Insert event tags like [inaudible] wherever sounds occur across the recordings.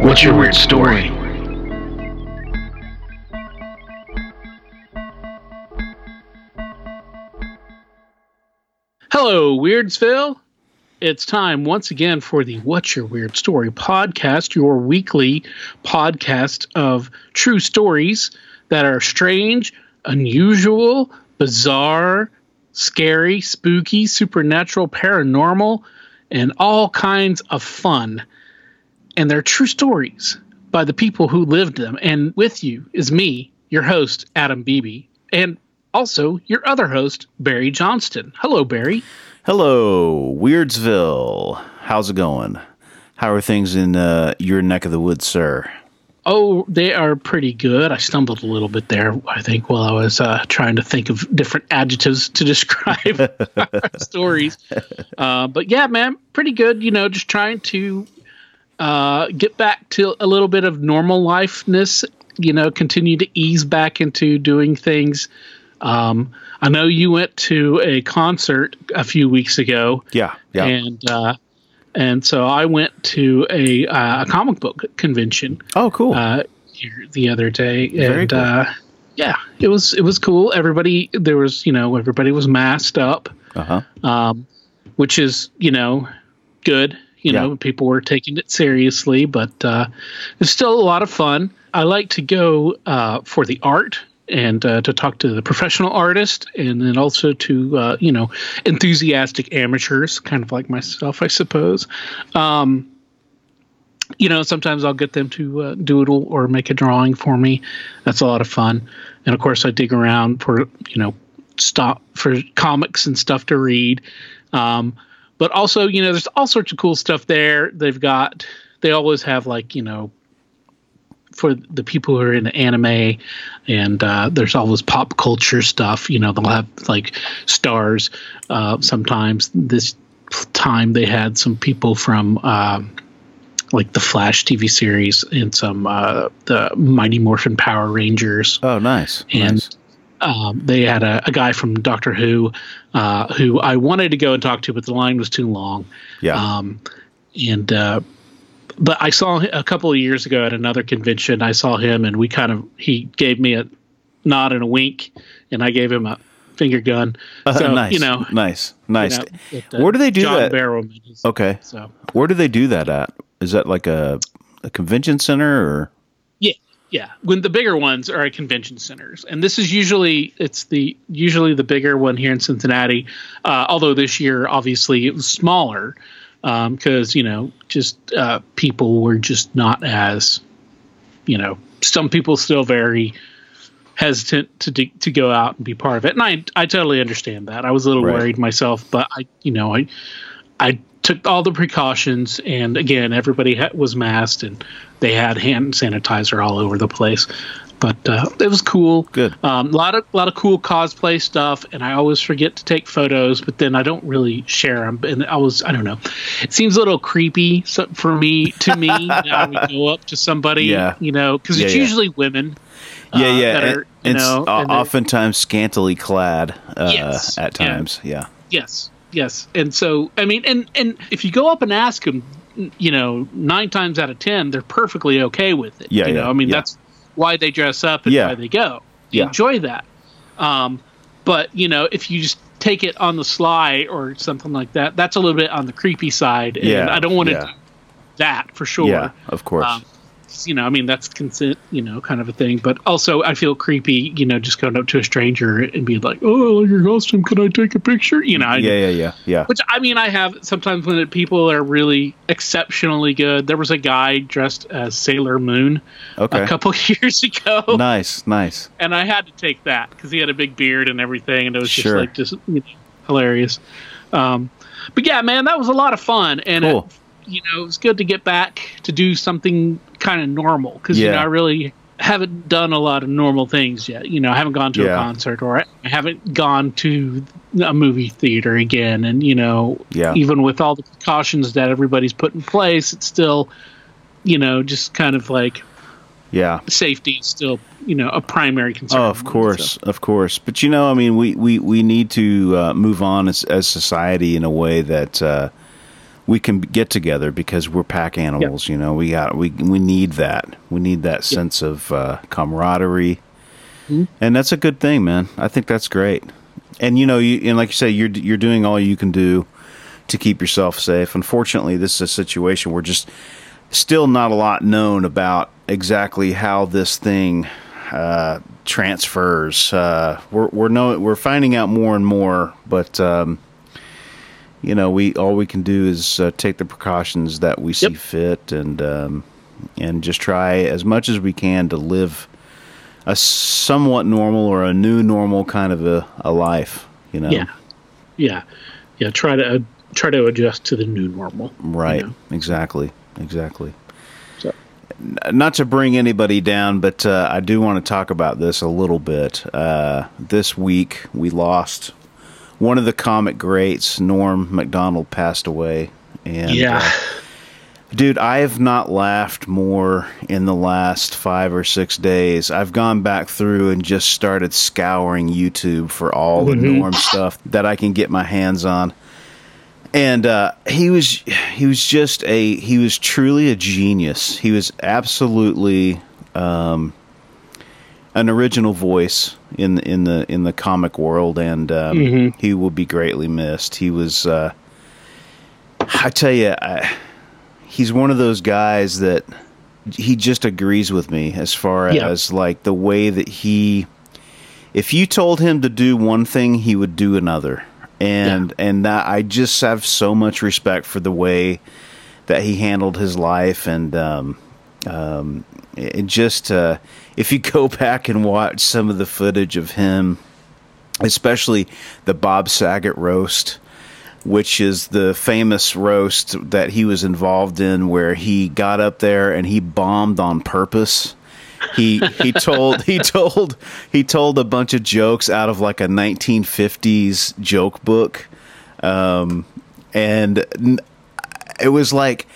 what's your weird story? Hello, Weirdsville. It's time once again for the What's Your Weird Story podcast, your weekly podcast of true stories that are strange, unusual, bizarre, scary, spooky, supernatural, paranormal, and all kinds of fun. And they're true stories by the people who lived them. And with you is me, your host, Adam Beebe, and also your other host, Barry Johnston. Hello, Barry. Hello, Weirdsville. How's it going? How are things in uh, your neck of the woods, sir? Oh, they are pretty good. I stumbled a little bit there, I think, while I was uh, trying to think of different adjectives to [laughs] describe [laughs] stories. Uh, but yeah, man, pretty good. You know, just trying to uh, get back to a little bit of normal lifeness. You know, continue to ease back into doing things. Um, I know you went to a concert a few weeks ago. Yeah, yeah. And uh, and so I went to a, uh, a comic book convention. Oh, cool. Uh, here the other day, Very and cool. uh, yeah, it was it was cool. Everybody there was you know everybody was masked up, Uh huh. um, which is you know good. You Yeah. know people were taking it seriously, but uh, it's still a lot of fun. I like to go uh, for the art and uh, to talk to the professional artist, and then also to uh, you know enthusiastic amateurs, kind of like myself, I suppose. Um, you know, sometimes I'll get them to uh, doodle or make a drawing for me. That's a lot of fun. And of course, I dig around for you know stop for comics and stuff to read. Um, but also, you know, there's all sorts of cool stuff there. They've got they always have like you know for the people who are into anime and uh, there's this pop culture stuff you know they'll have like stars uh, sometimes this time they had some people from um, like the flash tv series and some uh, the mighty morphin power rangers Oh, nice. And- nice. Um, they had a, a guy from Doctor Who uh, who I wanted to go and talk to, but the line was too long. Yeah. Um, and uh, but I saw a couple of years ago at another convention. I saw him, and we kind of he gave me a nod and a wink, and I gave him a finger gun. So nice. you know, nice. Nice. you know, but, uh, Where do they do John that? Barrowman. is- Okay. So Where do they do that at? Is that like a, a convention center or? Yeah. When the bigger ones are at convention centers, and this is usually it's the usually the bigger one here in Cincinnati. Uh, although this year, obviously, it was smaller because you know just uh, people were just not as you know some people still very hesitant to to to go out and be part of it, and I I totally understand that. I was a little Right. worried myself, but I you know I I took all the precautions, and again, everybody ha- was masked, and they had hand sanitizer all over the place. But uh, it was cool. Good. Um, a lot of lot of cool cosplay stuff, and I always forget to take photos, but then I don't really share them. And I was I don't know, it seems a little creepy for me to me. [laughs] I would go up to somebody, Yeah. you know, because it's Yeah, yeah. usually women. Yeah, uh, yeah. and are, you know, and oftentimes scantily clad uh, Yes, at yeah. times. Yeah. Yes, yes. And so, I mean, and and if you go up and ask them, you know, nine times out of ten, they're perfectly okay with it. Yeah, you yeah, know, I mean, yeah. that's why they dress up and Yeah. why they go. You Yeah. enjoy that. Um, but you know, if you just take it on the sly or something like that, that's a little bit on the creepy side. And Yeah, I don't want to yeah. do that for sure. Yeah, of course. Um, you know, I mean, that's consent, you know, kind of a thing. But also, I feel creepy, you know, just going up to a stranger and being like, "Oh, your costume, can I take a picture?" You know, yeah, yeah, yeah, yeah. which I mean, I have sometimes when people are really exceptionally good. There was a guy dressed as Sailor Moon Okay. a couple [laughs] years ago, Nice, nice. and I had to take that because he had a big beard and everything, and it was just Sure. like just you know, hilarious. Um, but yeah, man, that was a lot of fun, and Cool. it, you know, it was good to get back to do something kind of normal because you know I really haven't done a lot of normal things yet. You know, I haven't gone to Yeah. a concert or I haven't gone to a movie theater again, and you know, Yeah. even with all the precautions that everybody's put in place, it's still, you know, just kind of like Yeah. safety is still, you know, a primary concern. Oh, of course, of course. But you know, I mean, we we we need to uh, move on as as society in a way that uh, we can get together because we're pack animals. You know, we got we we need that. We need that sense of uh, camaraderie, and that's a good thing, man. I think that's great. And you know, you and like you say, you're you're doing all you can do to keep yourself safe. Unfortunately, this is a situation where just still not a lot known about exactly how this thing uh, transfers. Uh, we're we're know we're finding out more and more, but um, you know, we all we can do is uh, take the precautions that we see Yep. fit, and um, and just try as much as we can to live a somewhat normal or a new normal kind of a, a life. You know, Yeah, yeah, yeah. Try to uh, try to adjust to the new normal. you right? know? Exactly, exactly. So, not to bring anybody down, but uh, I do want to talk about this a little bit. Uh, this week, we lost one of the comic greats, Norm Macdonald, passed away. And, yeah, uh, dude, I have not laughed more in the last five or six days. I've gone back through and just started scouring YouTube for all the Norm stuff that I can get my hands on and uh, he was he was just a he was truly a genius. He was absolutely um, an original voice in in the in the comic world, and um, he will be greatly missed. He was, uh, I tell you, I, he's one of those guys that he just agrees with me as far Yeah. as like the way that he if you told him to do one thing he would do another and and that i just have so much respect for the way that he handled his life and um um it just uh if you go [laughs] back and watch some of the footage of him especially the bob saget roast which is the famous roast that he was involved in where he got up there and he bombed on purpose. He he [laughs] told he told he told a bunch of jokes out of like a 1950s joke book. Um and it was like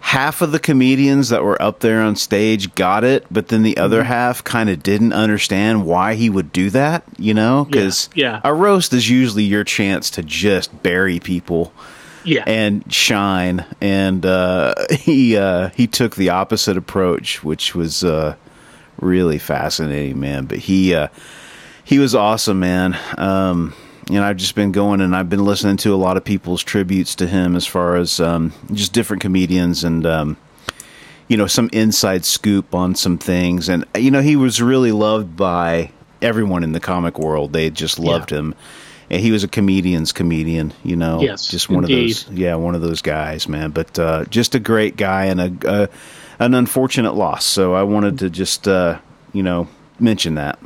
half of the comedians that were up there on stage got it but then the other half kind of didn't understand why he would do that you know? Cuz yeah. a roast is usually your chance to just bury people yeah, and shine and uh, [laughs] he uh, he took the opposite approach which was uh, really fascinating man but he uh, he was awesome man. Um, you know I've just been going and I've been listening to a lot of people's tributes to him as far as um, just different comedians and um, you know some inside scoop on some things. And you know he was really loved by everyone in the comic world. They just loved him. And he was a comedian's comedian you know Yes, just one indeed. of those yeah one of those guys man. But uh, just a great guy and a, a an unfortunate loss. So i wanted to just uh, you know mention that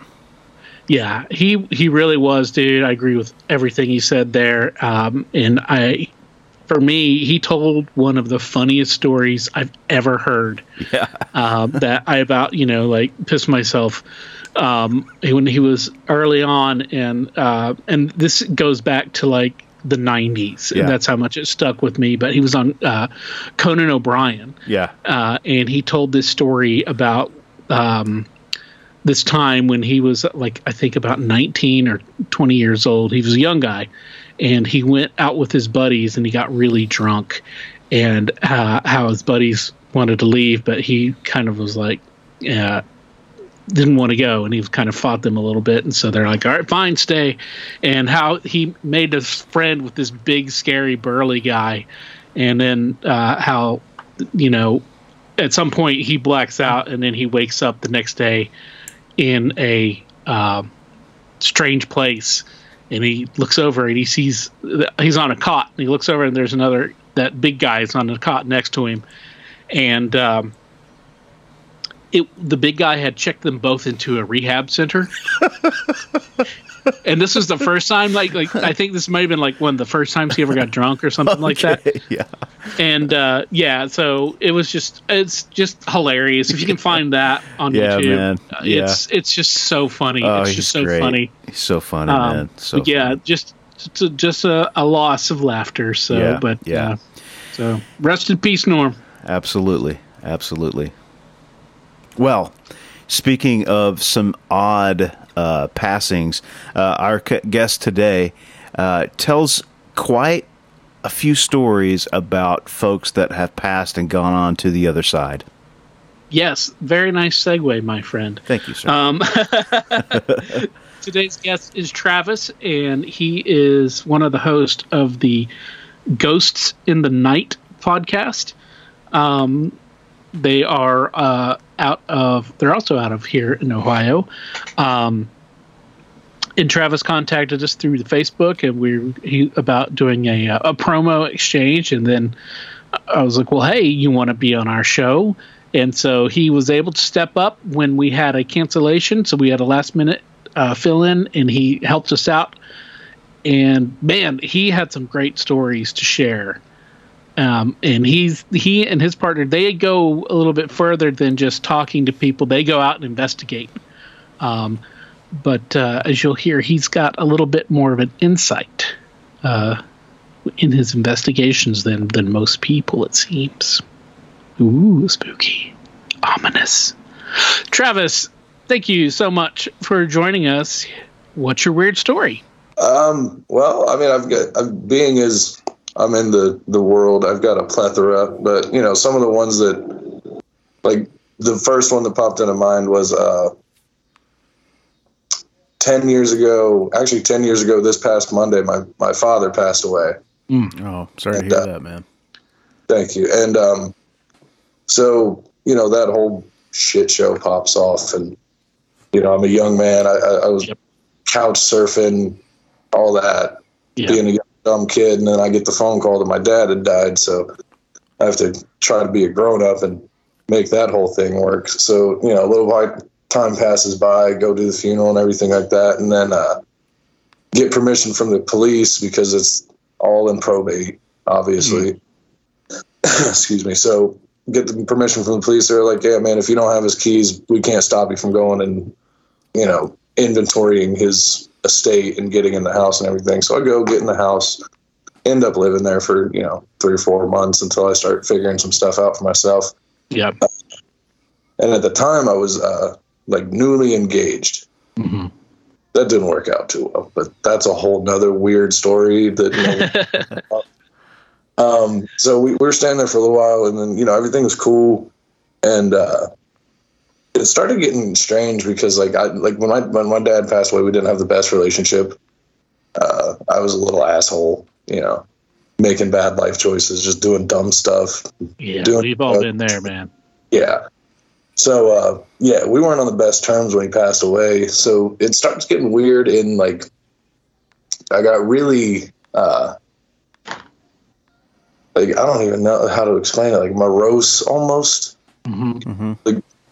yeah. He he really was, dude. I agree with everything he said there. Um, and I, for me, he told one of the funniest stories I've ever heard. yeah [laughs] um, that I about you know like pissed myself um, when he was early on, and uh, and this goes back to like the '90s, Yeah. that's how much it stuck with me. But he was on uh, Conan O'Brien, yeah uh, and he told this story about um, this time when he was like I think about 19 or 20 years old. He was a young guy, and he went out with his buddies and he got really drunk, and uh, how his buddies wanted to leave, but he kind of was like. Uh, didn't want to go and he kind of fought them a little bit and so they're like all right fine stay and how he made this friend with this big scary burly guy and then uh, how you know at some point he blacks out and then he wakes up the next day in a um, strange place and he looks over and he sees he's on a cot and he looks over and there's another that big guy is on a cot next to him and um, it the big guy had checked them both into a rehab center [laughs] and this was the first time. Like, like I think this might have been like one of the first times he ever got drunk or something like that. [laughs] Yeah. And uh, yeah, so it was just it's just hilarious. If you can find that on Yeah, YouTube, man. uh, Yeah. it's it's just so funny. Oh, it's just so great. funny. He's so funny, Um, man. So yeah, just just, just a, a loss of laughter. So, Yeah, but yeah. uh, so rest in peace, Norm. Absolutely. Absolutely. Well, speaking of some odd uh, passings, uh, our c- guest today uh, tells quite a few stories about folks that have passed and gone on to the other side. Yes, very nice segue, my friend. Thank you, sir. Um, [laughs] today's guest is Travis, and he is one of the hosts of the Ghosts in the Night podcast. Um, they are uh, out of. They're also out of here in Ohio. Um, and Travis contacted us through the Facebook, and we are he, about doing a uh, a promo exchange, and then I was like, "Well, hey, you want to be on our show?" And so he was able to step up when we had a cancellation. So we had a last minute uh, fill in, and he helped us out. And man, he had some great stories to share. Um, and he's he and his partner they go a little bit further than just talking to people. They go out and investigate. Um, but uh, as you'll hear, he's got a little bit more of an insight uh, in his investigations than than most people. It seems. Ooh, spooky, ominous. Travis, thank you so much for joining us. What's your weird story? Um, well, I mean, I've got I've, being as I'm in the the world, I've got a plethora, but you know, some of the ones that like the first one that popped into mind was uh 10 years ago, actually 10 years ago this past Monday my my father passed away. oh, sorry to and, hear uh, that, man. Thank you. And um, so you know that whole shit show pops off, and you know I'm a young man. I, I, I was Yep. couch surfing, all that, Yeah. being a young, dumb kid, and then I get the phone call that my dad had died. So I have to try to be a grown up and make that whole thing work. So you know a little while time passes by, go to the funeral and everything like that, and then uh, get permission from the police because it's all in probate, obviously [clears throat] excuse me. So get the permission from the police. They're like, yeah, man, if you don't have his keys, we can't stop you from going and, you know, inventorying his estate and getting in the house and everything. So I go get in the house, end up living there for, you know, three or four months until I start figuring some stuff out for myself. Yep. And at the time I was, uh, like newly engaged. Mhm. That didn't work out too well, but that's a whole nother weird story that, you know, [laughs] Um, so we, we were standing there for a little while, and then you know everything was cool, and uh, it started getting strange because like I like when my when my dad passed away, we didn't have the best relationship. Uh, I was a little asshole, you know, making bad life choices, just doing dumb stuff. Yeah, Doing- we've all been there, man. Yeah. So uh, yeah, we weren't on the best terms when he passed away. So it starts getting weird, and like I got really. Uh, like I don't even know how to explain it. Like morose almost. hmm hmm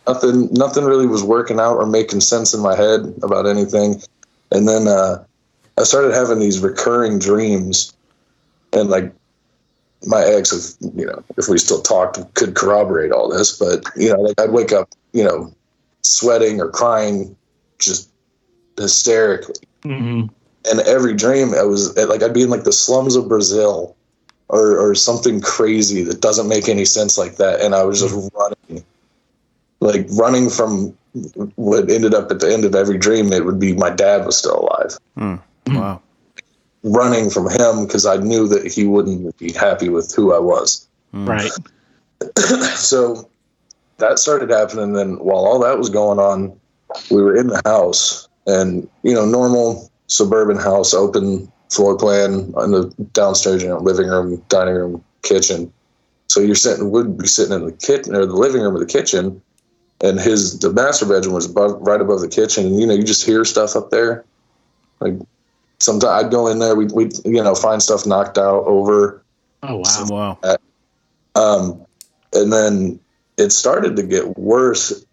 Nothing. Nothing really was working out or making sense in my head about anything. And then uh, I started having these recurring dreams, and like my ex, if you know, if we still talked, could corroborate all this. But you know, like I'd wake up, you know, sweating or crying, just hysterically. hmm And every dream, I was like, I'd be in like the slums of Brazil, or or something crazy that doesn't make any sense like that, and I was just running, like running from what ended up at the end of every dream. It would be my dad was still alive hmm. Wow. running from him because I knew that he wouldn't be happy with who I was. Hmm. Right. [clears throat] So that started happening. Then while all that was going on, we were in the house, and you know, normal suburban house, open floor plan in the downstairs, you know, living room, dining room, kitchen. So you're sitting, would be sitting in the kitchen or the living room or the kitchen, and his the master bedroom was above, right above the kitchen, and you know, you just hear stuff up there, like. Sometimes I'd go in there, we'd, we'd you know find stuff knocked out over, Oh wow. Wow. um, and then it started to get worse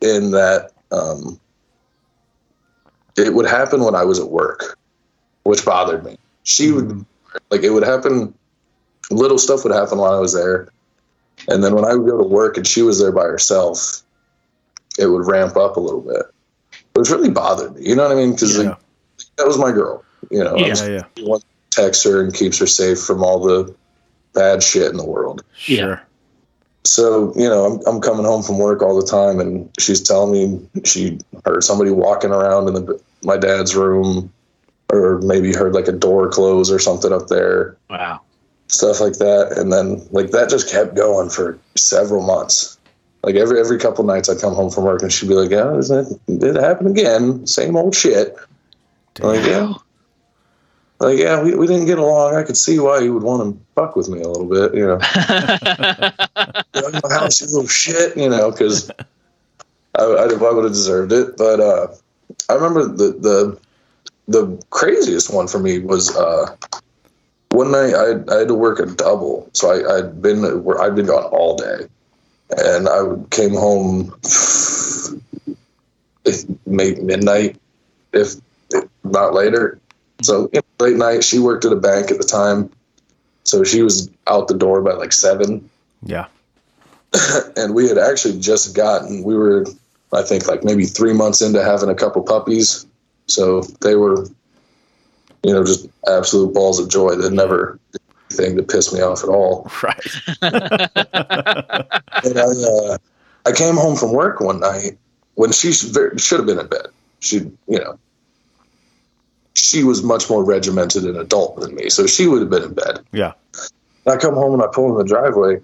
in that um, it would happen when I was at work, which bothered me. She would like it would happen. Little stuff would happen while I was there, and then when I would go to work and she was there by herself, it would ramp up a little bit, which really bothered me. You know what I mean? Because Yeah. like, that was my girl. You know, Yeah. Yeah, yeah. one texts her and keeps her safe from all the bad shit in the world. Sure. So, you know, I'm, I'm coming home from work all the time and she's telling me she heard somebody walking around in the, my dad's room or maybe heard like a door close or something up there, Wow. stuff like that. And then like that just kept going for several months. Like every, every couple nights I'd come home from work and she'd be like, yeah, it, it happened again. Same old shit. Like, yeah. Like, yeah, we, we didn't get along. I could see why you would want to fuck with me a little bit, you know. [laughs] Get out my house, you little shit, you know, because I, I, I would have deserved it. But uh, I remember the, the the craziest one for me was uh, one night I, I had to work a double, so I, I'd been I'd been gone all day, and I came home maybe midnight, if, if not later. So you know, late night, she worked at a bank at the time, so she was out the door by like seven Yeah. [laughs] and we had actually just gotten we were i think like maybe three months into having a couple puppies so they were you know just absolute balls of joy that never anything to piss me off at all [laughs] Right. [laughs] and I, uh, I came home from work one night when she should, should have been in bed she you know she was much more regimented and adult than me so she would have been in bed Yeah. I come home and I pull in the driveway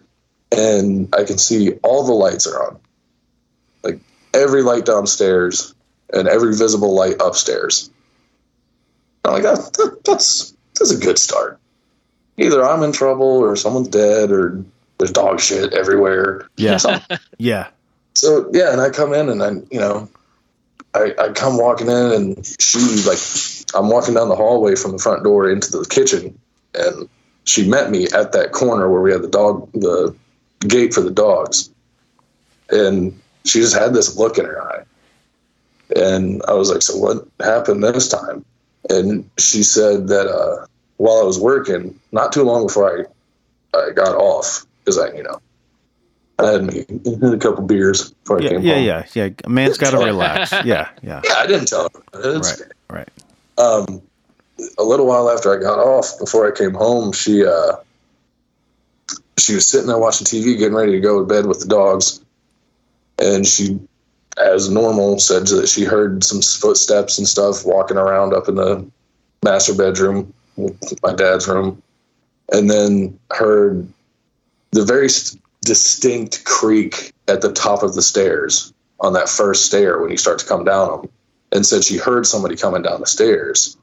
and I can see all the lights are on. Like every light downstairs and every visible light upstairs. I'm like, that, that, that's that's a good start. Either I'm in trouble or someone's dead or there's dog shit everywhere. Yeah. [laughs] Yeah. So yeah, and I come in and I, you know, I, I come walking in and she like, I'm walking down the hallway from the front door into the kitchen, and she met me at that corner where we had the dog, the gate for the dogs, and she just had this look in her eye, and I was like, so what happened this time? And she said that uh, while I was working, not too long before I, I got off, because I, you know, I had me [laughs] a couple beers before I came Yeah. home. Yeah, yeah. Yeah. A man's got to [laughs] relax. Yeah. Yeah. Yeah, I didn't tell her. It's, Right. Right. um, a little while after I got off, before I came home, she uh, she was sitting there watching TV, getting ready to go to bed with the dogs, and she, as normal, said that she heard some footsteps and stuff walking around up in the master bedroom, my dad's room, and then heard the very s- distinct creak at the top of the stairs on that first stair when you start to come down them and said she heard somebody coming down the stairs.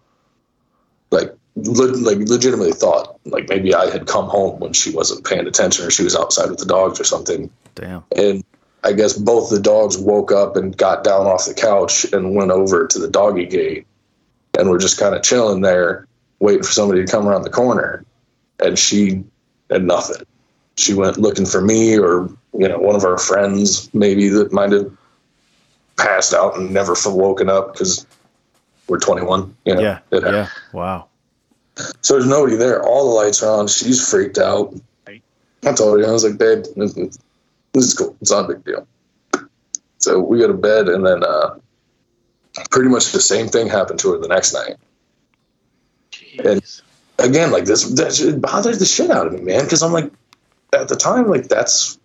Like, le- like legitimately thought like maybe I had come home when she wasn't paying attention or she was outside with the dogs or something. Damn. And I guess both the dogs woke up and got down off the couch and went over to the doggy gate and were just kind of chilling there, waiting for somebody to come around the corner. And she had nothing. She went looking for me or you know one of our friends maybe that might have passed out and never woken up because we're 21. You know, Yeah. It Yeah. Wow. so there's nobody there. All the lights are on. She's freaked out. Right. I told her, I was like, babe, this, this is cool. It's not a big deal. So we go to bed, and then uh, pretty much the same thing happened to her the next night. Jeez. Again, like this, that bothered the shit out of me, man. Because I'm like, at the time, like that's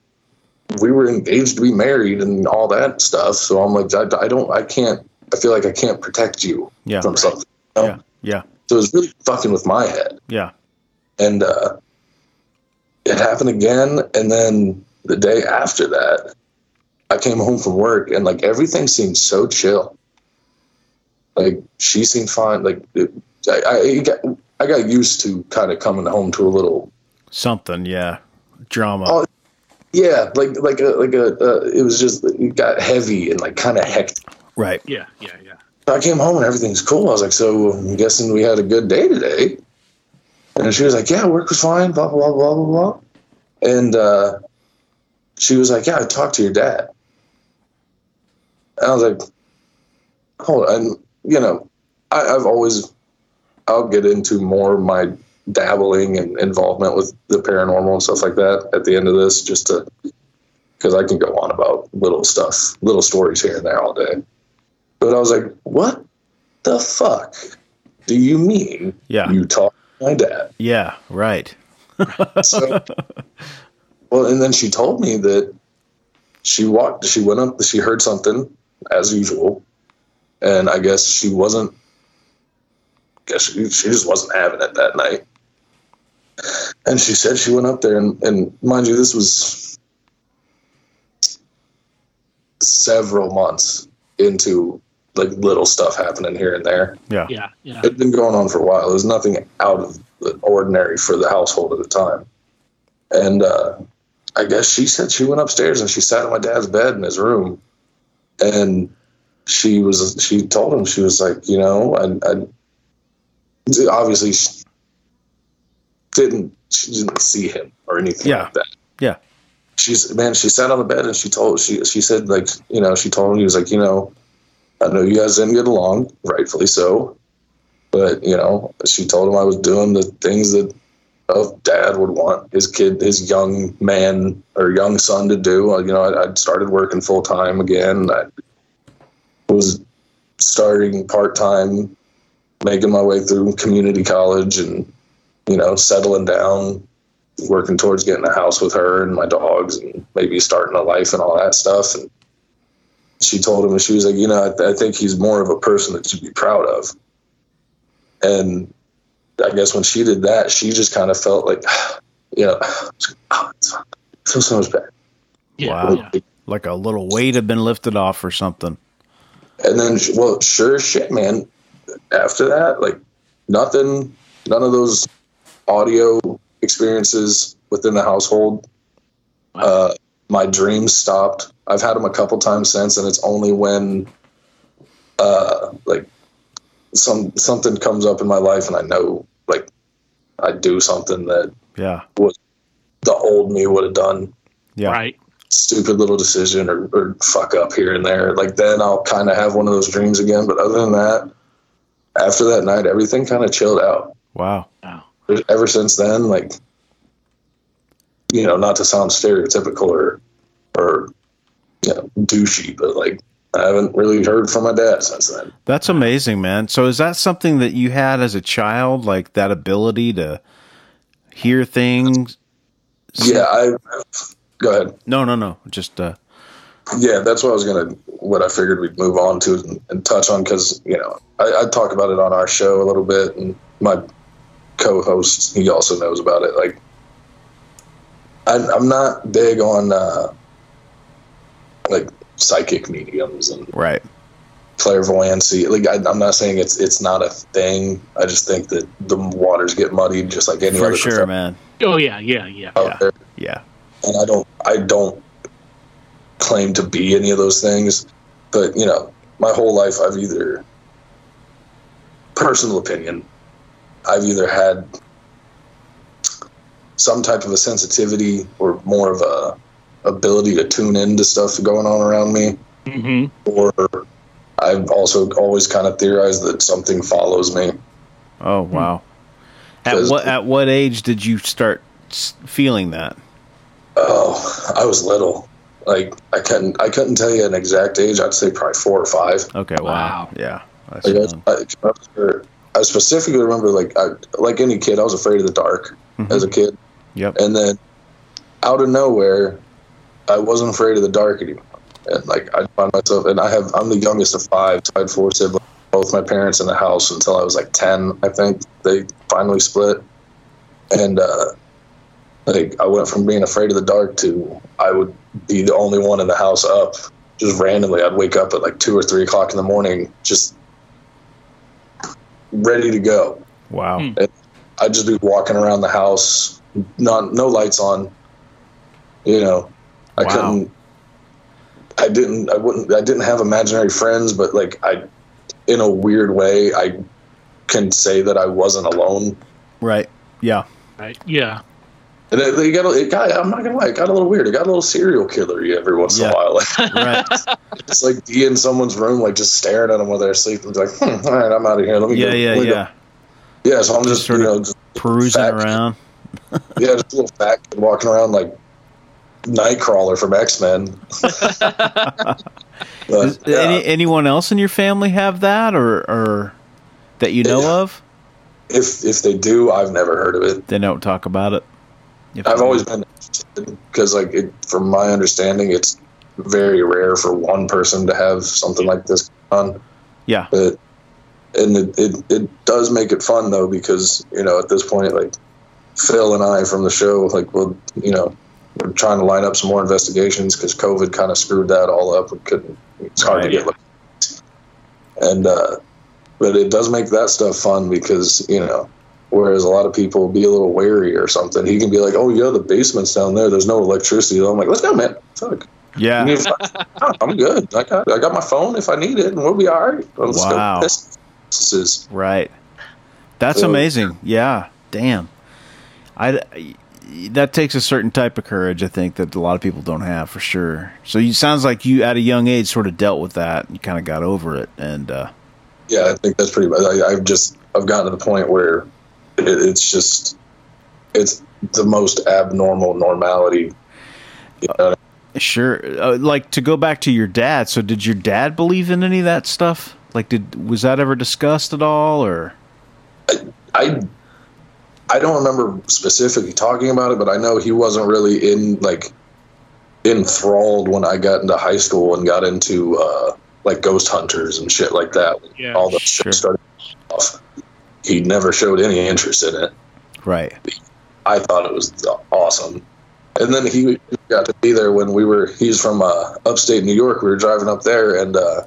we were engaged to be married and all that stuff. So I'm like, I, I don't, I can't. I feel like I can't protect you Yeah. from something. you know? Yeah. Yeah. So it was really fucking with my head. Yeah. and uh, it happened again and then the day after that i came home from work and like everything seemed so chill like she seemed fine like it, I, I got i got used to kind of coming home to a little Something. Yeah. Drama. Oh, yeah like like a like a uh, it was just it got heavy and like kind of hectic Right. Yeah, yeah, yeah. I came home and everything's cool. I was like, so I'm guessing we had a good day today. And she was like, yeah, work was fine, blah, blah, blah, blah, blah. And uh, she was like, yeah, I talked to your dad. And I was like, hold on. you know, I, I've always, I'll get into more of my dabbling and involvement with the paranormal and stuff like that at the end of this, just to, because I can go on about little stuff, little stories here and there all day. But I was like, what the fuck do you mean? Yeah. You talk to my dad. Yeah, right. [laughs] So, well, and then she told me that she walked, she went up, she heard something as usual, and I guess she wasn't. Guess she, she just wasn't having it that night. And she said she went up there, and, and mind you, this was several months into like little stuff happening here and there. Yeah. Yeah, yeah. It'd been going on for a while. There was nothing out of the ordinary for the household at the time. And uh, I guess she said she went upstairs and she sat on my dad's bed in his room, and she was she told him she was like, you know, and I, obviously she didn't she didn't see him or anything Yeah. like that. Yeah. She's man, she sat on the bed and she told she she said like you know she told him he was like you know I know you guys didn't get along, rightfully so. But, you know, she told him I was doing the things that a dad would want his kid, his young man or young son to do. You know, I, I'd started working full time again. I was starting part time, making my way through community college and, you know, settling down, working towards getting a house with her and my dogs and maybe starting a life and all that stuff. And, she told him, and she was like, you know, I, I think he's more of a person that you'd be proud of. And I guess when she did that, she just kind of felt like, [sighs] you know, oh, it's, [sighs] I feel so much better. Yeah, Wow. yeah. Like a little weight had been lifted off or something. And then, well, sure shit, man. After that, like nothing, none of those audio experiences within the household. Uh, my dreams stopped. I've had them a couple times since, and it's only when, uh, like, some something comes up in my life, and I know, like, I do something that Yeah. Was the old me would have done. Yeah. Right. Stupid little decision or, or fuck up here and there. Like then I'll kind of have one of those dreams again. But other than that, after that night, everything kind of chilled out. Wow. Wow. ever since then, like, you know, not to sound stereotypical or, or, you know, douchey, but like, I haven't really heard from my dad since then. That's amazing, man. So is that something that you had as a child, like that ability to hear things? Yeah, I, go ahead. No, no, no. Just uh Yeah, that's what I was gonna. What I figured we'd move on to and, and touch on because you know I, I talk about it on our show a little bit, and my co-host he also knows about it. Like, I, I'm not big on uh, like psychic mediums and right. clairvoyancy. Like, I, I'm not saying it's it's not a thing. I just think that the waters get muddied just like any For other sure, profession man. Oh yeah, yeah, yeah. Yeah. there. Yeah. and I don't I don't claim to be any of those things, but you know, my whole life I've either personal opinion, I've either had some type of a sensitivity or more of a ability to tune into stuff going on around me, hmm or I've also always kind of theorized that something follows me. Oh, wow. At what at what age did you start feeling that? Oh, I was little. Like I couldn't I couldn't tell you an exact age. I'd say probably four or five. Okay, wow. Wow. Yeah. Like. I, I, I specifically remember, like I, like any kid, I was afraid of the dark Mhm. as a kid, Yep. and then out of nowhere, I wasn't afraid of the dark anymore. And like I find myself, and I have, I'm the youngest of five. So I had four siblings, both my parents in the house until I was like ten. I think they finally split, and uh, like I went from being afraid of the dark to I would be the only one in the house up. Just randomly, I'd wake up at like two or three o'clock in the morning, just ready to go. Wow. Hmm. I'd just be walking around the house, not no lights on. You know, I Wow. couldn't. I didn't. I wouldn't. I didn't have imaginary friends, but like I, in a weird way, I can say that I wasn't alone. Right. Yeah. Right. Yeah. And it, it got, it got, I'm not gonna lie, it got a little weird. It got a little serial killer every once Yeah. in a while. Like, [laughs] [laughs] Right. it's like be in someone's room, like just staring at them while they're asleep. And it's like, hmm, all right, I'm out of here. Let me Yeah, go. yeah, let me go. yeah. Yeah, so I'm Just just, sort you know, just Perusing around. [laughs] yeah, just a little fat kid walking around like Nightcrawler from X Men. Does any anyone else in your family have that, or or that you know Yeah. of? if if they do, I've never heard of it. They don't talk about it. If I've always been because, like, it, from my understanding, it's very rare for one person to have something like this on. Yeah. But and it, it it does make it fun though because you know at this point like Phil and I from the show like well you know we're trying to line up some more investigations because COVID kind of screwed that all up. We couldn't. It's hard Right. to get. And uh, but it does make that stuff fun because you know whereas a lot of people be a little wary or something. He can be like, "Oh yeah, the basement's down there. There's no electricity." I'm like, "Let's go, man. Fuck. Yeah. You I'm good. I got I got my phone if I need it, and we'll be all right. Let's Wow. go. This, this is Right. That's So- amazing. Yeah. Damn. I that takes a certain type of courage, I think, that a lot of people don't have for sure. So you sounds like you at a young age sort of dealt with that. and kind of got over it, and uh, yeah. I think that's pretty. much I, I've just I've gotten to the point where it, it's just it's the most abnormal normality. You know, sure. Uh, like to go back to your dad. So did your dad believe in any of that stuff? Like, did was that ever discussed at all, or I I don't remember specifically talking about it, but I know he wasn't really in like enthralled when I got into high school and got into uh, like ghost hunters and shit like that. Yeah, all the sure. shit started off. He never showed any interest in it. right? I thought it was awesome. And then he got to be there when we were. He's from uh, upstate New York. We were driving up there, and uh,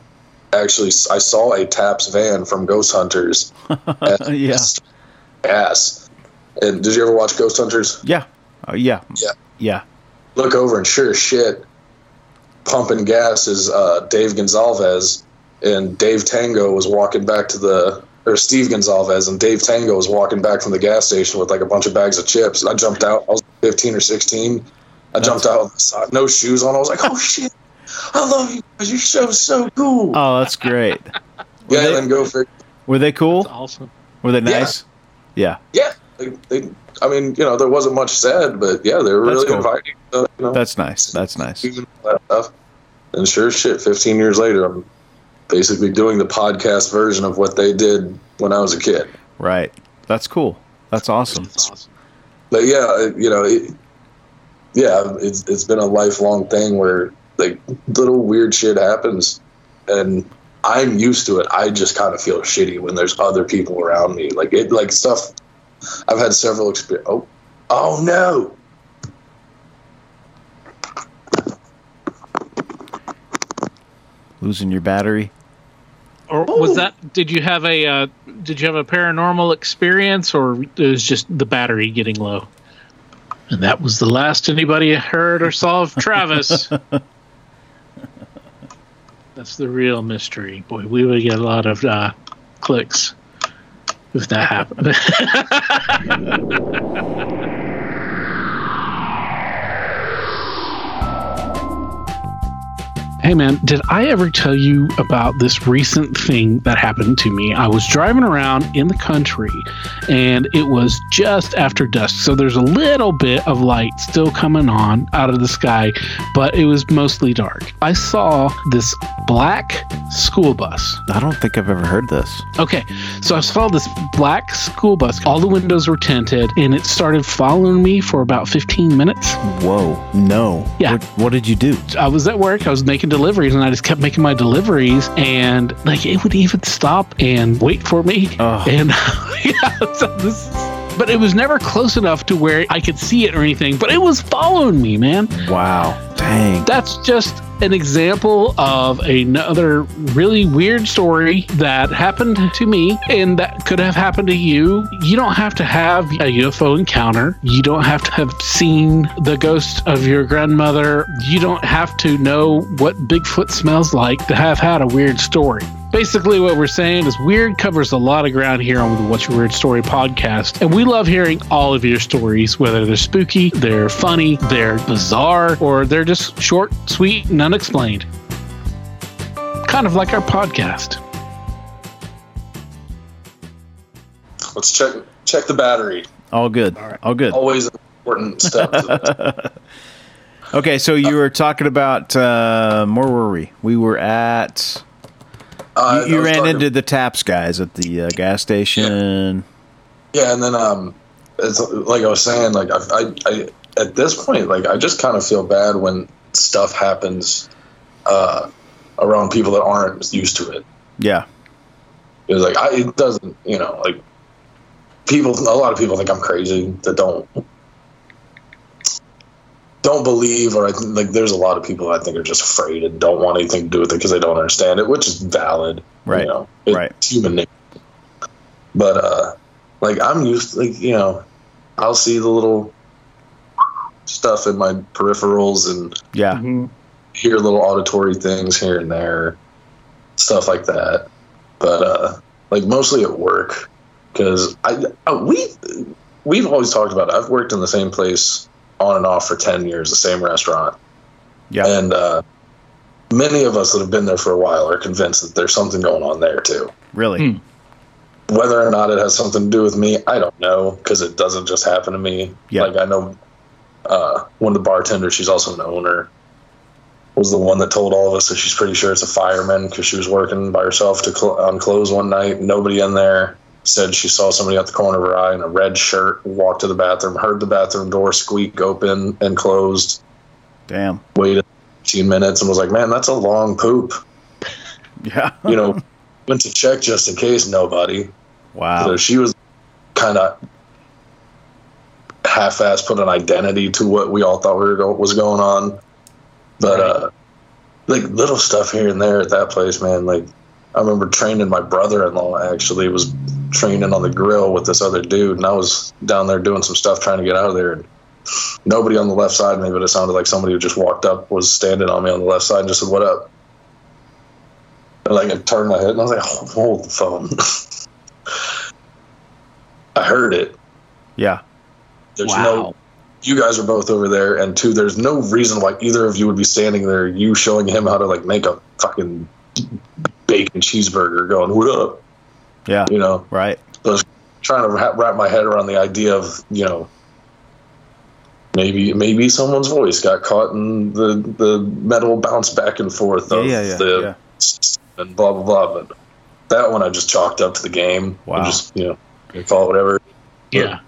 actually, I saw a Taps van from Ghost Hunters. [laughs] Yeah. Gas. And did you ever watch Ghost Hunters? Yeah. Oh, yeah. Yeah. Yeah. Look over, and sure as shit, pumping gas is uh, Dave Gonzalez, and Dave Tango was walking back to the. Or Steve Gonzalez and Dave Tango was walking back from the gas station with like a bunch of bags of chips. I jumped out. I was 15 or 16. I jumped out with no shoes on. I was like, "Oh shit! I love you guys. Your show's so cool." Oh, that's great. [laughs] yeah, they- then go figure. Were they cool? That's awesome. Were they nice? Yeah. Yeah, they, they, I mean, you know, there wasn't much said, but yeah, they were That's really cool. inviting. Uh, you know, That's nice. That's nice. and that. And sure shit, 15 years later, I'm basically doing the podcast version of what they did when I was a kid. Right. That's cool. That's awesome. That's awesome. But yeah, you know, it, yeah, it's it's been a lifelong thing where like little weird shit happens, and I'm used to it. I just kind of feel shitty when there's other people around me. Like it, like stuff. I've had several experience. Oh, oh no. Losing your battery. Or was that? Did you have a? Uh, did you have a paranormal experience, or it was just the battery getting low? And that was the last anybody heard or saw of Travis. [laughs] That's the real mystery. Boy, we would get a lot of uh, clicks if that happened. [laughs] Hey man, did I ever tell you about this recent thing that happened to me? I was driving around in the country and it was just after dusk. So there's a little bit of light still coming on out of the sky, but it was mostly dark. I saw this black school bus. I don't think I've ever heard this. Okay, so I saw this black school bus. All the windows were tinted and it started following me for about 15 minutes. Whoa. No. Yeah. What, what did you do? I was at work, I was making deliveries, and I just kept making my deliveries, and like it would even stop and wait for me. Oh. And [laughs] yeah, so this, but it was never close enough to where I could see it or anything. But it was following me, man. Wow. Dang. That's just an example of another really weird story that happened to me and that could have happened to you. You don't have to have a UFO encounter. You don't have to have seen the ghost of your grandmother. You don't have to know what Bigfoot smells like to have had a weird story. Basically, what we're saying is Weird covers a lot of ground here on the What's Your Weird Story podcast, and we love hearing all of your stories, whether they're spooky, they're funny, they're bizarre, or they're just short, sweet, and unexplained. Kind of like our podcast. Let's check check the battery. All good. All good. Always important step. [laughs] Okay, so you were talking about um, where were we? We were at. Uh, you I ran talking- into the taps guys at the uh, gas station. Yeah, and then um, it's like I was saying, like I, I, I at this point, like I just kind of feel bad when stuff happens uh, around people that aren't used to it. Yeah, It's like I, it doesn't, you know, like people. A lot of people think I'm crazy that don't don't believe, or I think like there's a lot of people I think are just afraid and don't want anything to do with it because they don't understand it, which is valid. Right. You know, it's Right. human nature. But uh, like I'm used, to, like you know, I'll see the little stuff in my peripherals and yeah, hear little auditory things here and there, stuff like that. But uh, like mostly at work, because I, I we we've always talked about. It. I've worked in the same place on and off for ten years, the same restaurant, yeah, and uh, many of us that have been there for a while are convinced that there's something going on there too. really. Hmm. Whether or not it has something to do with me, I don't know because it doesn't just happen to me. Yeah. Like I know uh, one of the bartenders, she's also an owner, was the one that told all of us that she's pretty sure it's a fireman because she was working by herself to cl- on clothes one night. Nobody in there said she saw somebody at the corner of her eye in a red shirt walk to the bathroom, heard the bathroom door squeak open and closed, Damn. waited 15 minutes, and was like, "Man, that's a long poop." Yeah. [laughs] You know, went to check just in case. Nobody. Wow. So she was kind of half-ass put an identity to what we all thought we were go- was going on, but uh, like little stuff here and there at that place, man. Like I remember training my brother-in-law actually was training on the grill with this other dude, and I was down there doing some stuff trying to get out of there. And nobody on the left side of me, but it sounded like somebody who just walked up was standing on me on the left side and just said, "What up?" And like I turned my head and I was like, oh, "Hold the phone." [laughs] I heard it. yeah. There's Wow. no. You guys are both over there, and two, there's no reason why either of you would be standing there. You showing him how to like make a fucking bacon cheeseburger, going "What up?" Yeah. You know, Right. I was trying to wrap, wrap my head around the idea of you know maybe maybe someone's voice got caught in the the metal bounce back and forth Yeah. of Yeah. Yeah. the yeah. and blah blah blah. But that one I just chalked up to the game. I Wow. just you know you call it whatever. Yeah.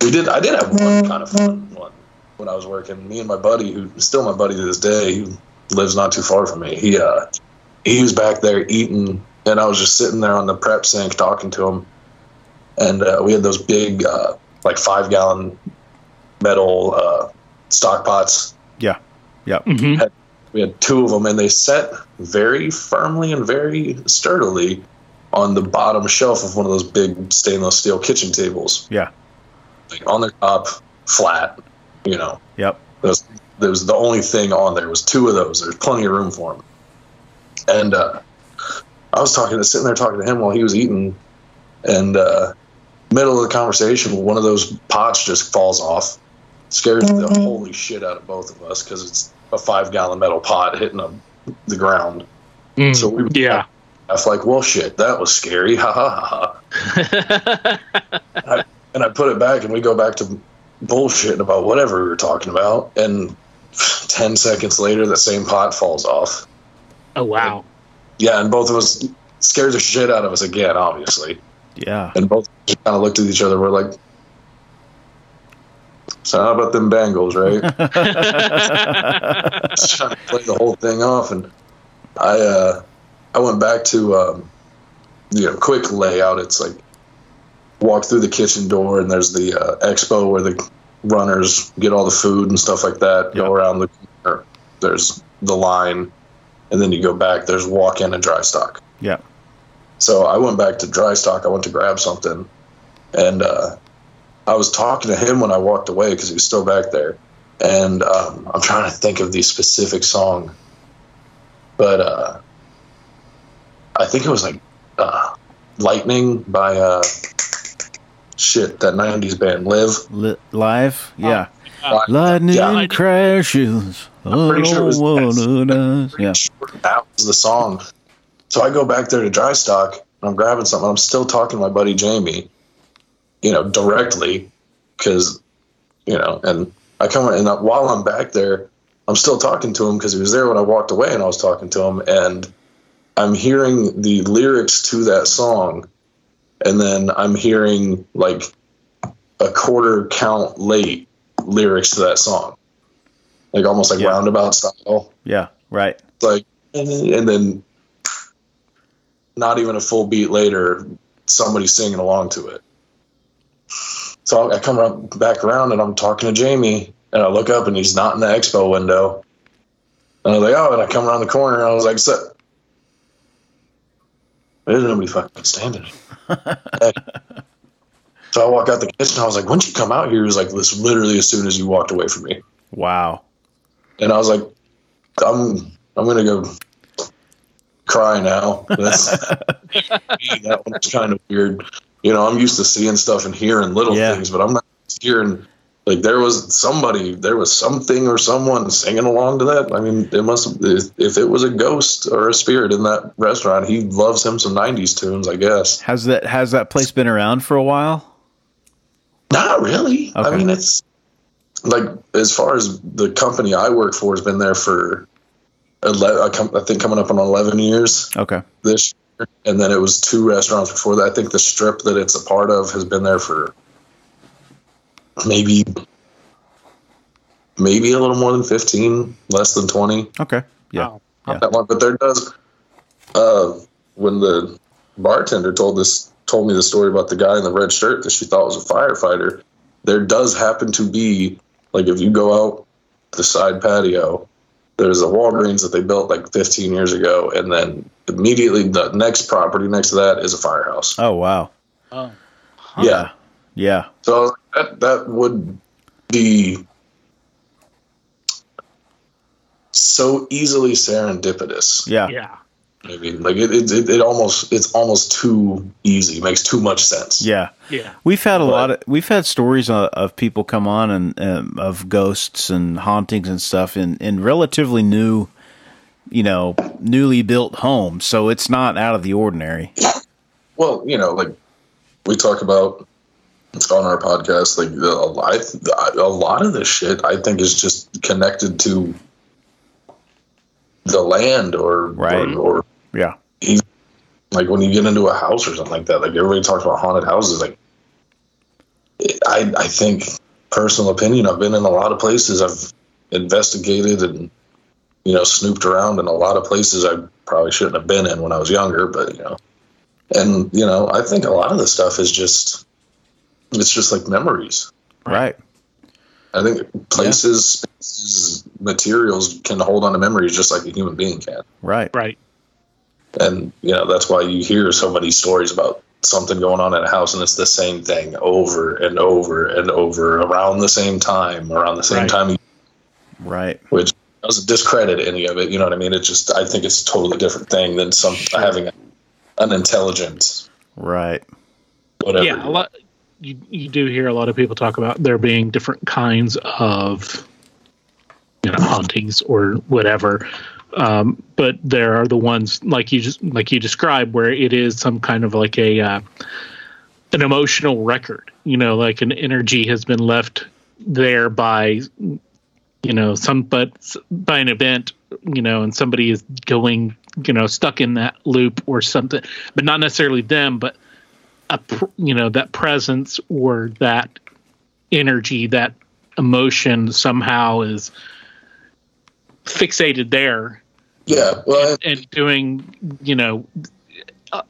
We did. I did have one kind of fun one when I was working. Me and my buddy, who's still my buddy to this day, who lives not too far from me. He uh, he was back there eating, and I was just sitting there on the prep sink talking to him. And uh, we had those big, uh, like five gallon metal uh, stock pots. Yeah. Yeah. hmm We had two of them, and they set very firmly and very sturdily on the bottom shelf of one of those big stainless steel kitchen tables. Yeah. Like on the top, flat. You know, Yep. Those, that was the only thing on there was two of those. There's plenty of room for them. And uh, I was talking to sitting there talking to him while he was eating, and uh, middle of the conversation, one of those pots just falls off, scares the holy shit out of both of us because it's a five gallon metal pot hitting a, the ground. Mm. So we yeah. I was like, well, shit, that was scary. [laughs] Ha ha ha ha. [laughs] and I put it back, and we go back to bullshitting about whatever we were talking about. And [sighs] 10 seconds later, the same pot falls off. Oh wow. Yeah, and both of us scared the shit out of us again, obviously. Yeah. And both kind of looked at each other. We're like, so how about them Bengals, right? [laughs] Just trying to play the whole thing off, and I uh, I went back to um, you know quick layout. It's like walk through the kitchen door, and there's the uh, expo where the runners get all the food and stuff like that. Yeah. Go around the corner. There's the line, and then you go back. There's walk in and dry stock. Yeah. So I went back to dry stock. I went to grab something, and uh, I was talking to him when I walked away because he was still back there. And um, I'm trying to think of the specific song, but uh, I think it was like uh, Lightning by uh, shit that '90s band Live. Li- live, yeah. Uh, Lightning Yeah. crashes. pretty sure it was- one of us. Yeah. That was the song. So I go back there to dry stock. And I'm grabbing something. I'm still talking to my buddy Jamie, you know, directly, because, you know, and I come and while I'm back there, I'm still talking to him because he was there when I walked away, and I was talking to him, and I'm hearing the lyrics to that song, and then I'm hearing like a quarter count late lyrics to that song, like almost like Yeah. roundabout style Yeah. Right. like and then not even a full beat later somebody singing along to it so i come around, back around and i'm talking to jamie and i look up and he's not in the expo window and i was like oh and i come around the corner and i was like so there's nobody fucking standing [laughs] so i walk out the kitchen i was like when'd you come out here he was like this literally as soon as you walked away from me Wow. and I was like, I'm I'm gonna go cry now. That's [laughs] that one's kind of weird. You know, I'm used to seeing stuff and hearing little Yeah. things, but I'm not hearing like there was somebody, there was something or someone singing along to that. I mean, it must if, if it was a ghost or a spirit in that restaurant, he loves him some '90s tunes, I guess. Has that has that place been around for a while? Not really. I mean, it's like as far as the company I work for has been there for, 11, I think coming up on 11 years Okay. this year. And then it was two restaurants before that. I think the strip that it's a part of has been there for maybe, maybe a little more than 15, less than 20 Okay. Yeah. Wow. Yeah. that one. But there does, uh, when the bartender told this, told me the story about the guy in the red shirt that she thought was a firefighter. There does happen to be, like, if you go out the side patio, there's a Walgreens that they built like 15 years ago, and then immediately the next property next to that is a firehouse. Oh wow. Oh. Yeah, Yeah. so I was like, that that would be so easily serendipitous. Yeah. Yeah. I mean, like it, it, it, it almost it's almost too easy. It Makes too much sense. Yeah. Yeah. We've had a But- lot of we've had stories of, of people come on and um, of ghosts and hauntings and stuff in in relatively new, you know, newly built homes. So it's not out of the ordinary. Well, you know, like we talk about it's on our podcast. Like the, a lot, a lot of this shit, I think, is just connected to the land or Right. or, or Yeah. like when you get into a house or something like that. Like everybody talks about haunted houses. Like I, I think personal opinion. I've been in a lot of places. I've investigated and you know snooped around in a lot of places I probably shouldn't have been in when I was younger. But you know, and you know, I think a lot of the stuff is just it's just like memories. Right. I think places, spaces, materials can hold on to memories just like a human being can. Right. Right. and you know that's why you hear so many stories about something going on in a house and it's the same thing over and over and over around the same time around the same Right. time Right. which doesn't discredit any of it you know what i mean it's just i think it's a totally different thing than some having an intelligent Right. whatever yeah, a lot. You you do hear a lot of people talk about there being different kinds of you know hauntings or whatever, um, but there are the ones like you just like you described where it is some kind of like a uh, an emotional record. You know, like an energy has been left there by you know some but by an event you know and somebody is going you know stuck in that loop or something but not necessarily them but a you know that presence or that energy that emotion somehow is fixated there yeah well and doing you know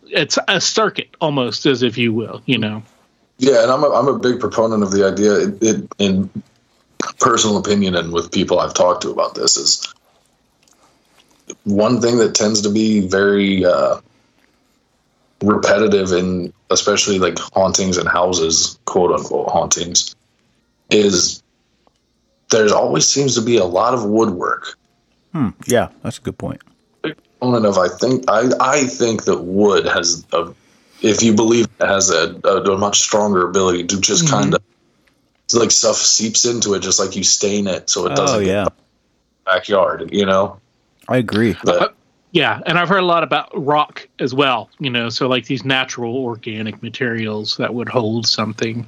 it's a circuit almost as if you will you know Yeah, and I'm a, I'm a big proponent of the idea. It, it, in personal opinion, and with people I've talked to about this, is one thing that tends to be very uh, repetitive in, especially like hauntings and houses, quote unquote hauntings, is there's always seems to be a lot of woodwork. Hmm. Yeah. That's a good point. of I think I I think that wood has a if you believe it has a, a, a much stronger ability to just Mhm. kind of like stuff seeps into it just like you stain it so it doesn't Oh yeah, backyard you know I agree. but Yeah, and I've heard a lot about rock as well. You know, so like these natural organic materials that would hold something.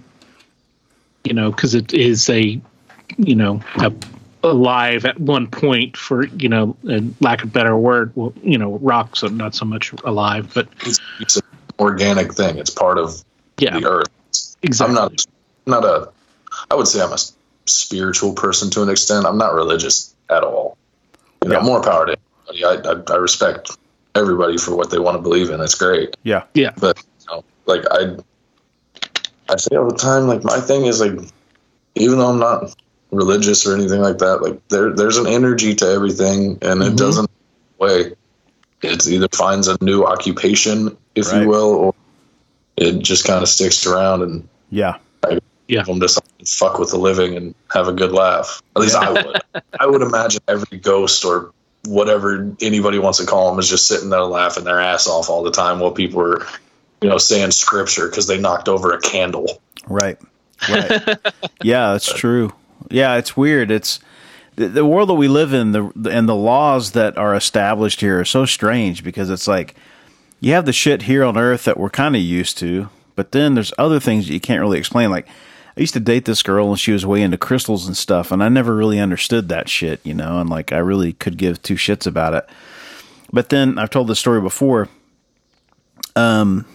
You know, because it is a, you know, a, alive at one point for you know, and lack of better word, well, you know, rocks are not so much alive, but it's, it's an organic thing it's part of yeah, the earth exactly. I'm not not a I would say I'm a spiritual person to an extent. I'm not religious at all. You know, Yeah. more power to everybody. I, I I respect everybody for what they want to believe in. It's great. Yeah, Yeah. But you know, like I I say all the time, like my thing is like even though I'm not religious or anything like that, like there there's an energy to everything and it Mhm. doesn't way. It either finds a new occupation, if Right. you will, or it just kind of sticks around and yeah, Yeah. them to fuck with the living and have a good laugh. At least I would. [laughs] I would imagine every ghost or whatever anybody wants to call them is just sitting there laughing their ass off all the time while people are, you know, saying scripture because they knocked over a candle. right, right. [laughs] yeah, that's true. Yeah, it's weird. It's the, the world that we live in, the and the laws that are established here are so strange because it's like you have the shit here on Earth that we're kind of used to, but then there's other things that you can't really explain. Like I used to date this girl and she was way into crystals and stuff, and I never really understood that shit, you know, and like I really could give two shits about it. But then I've told this story before. Um,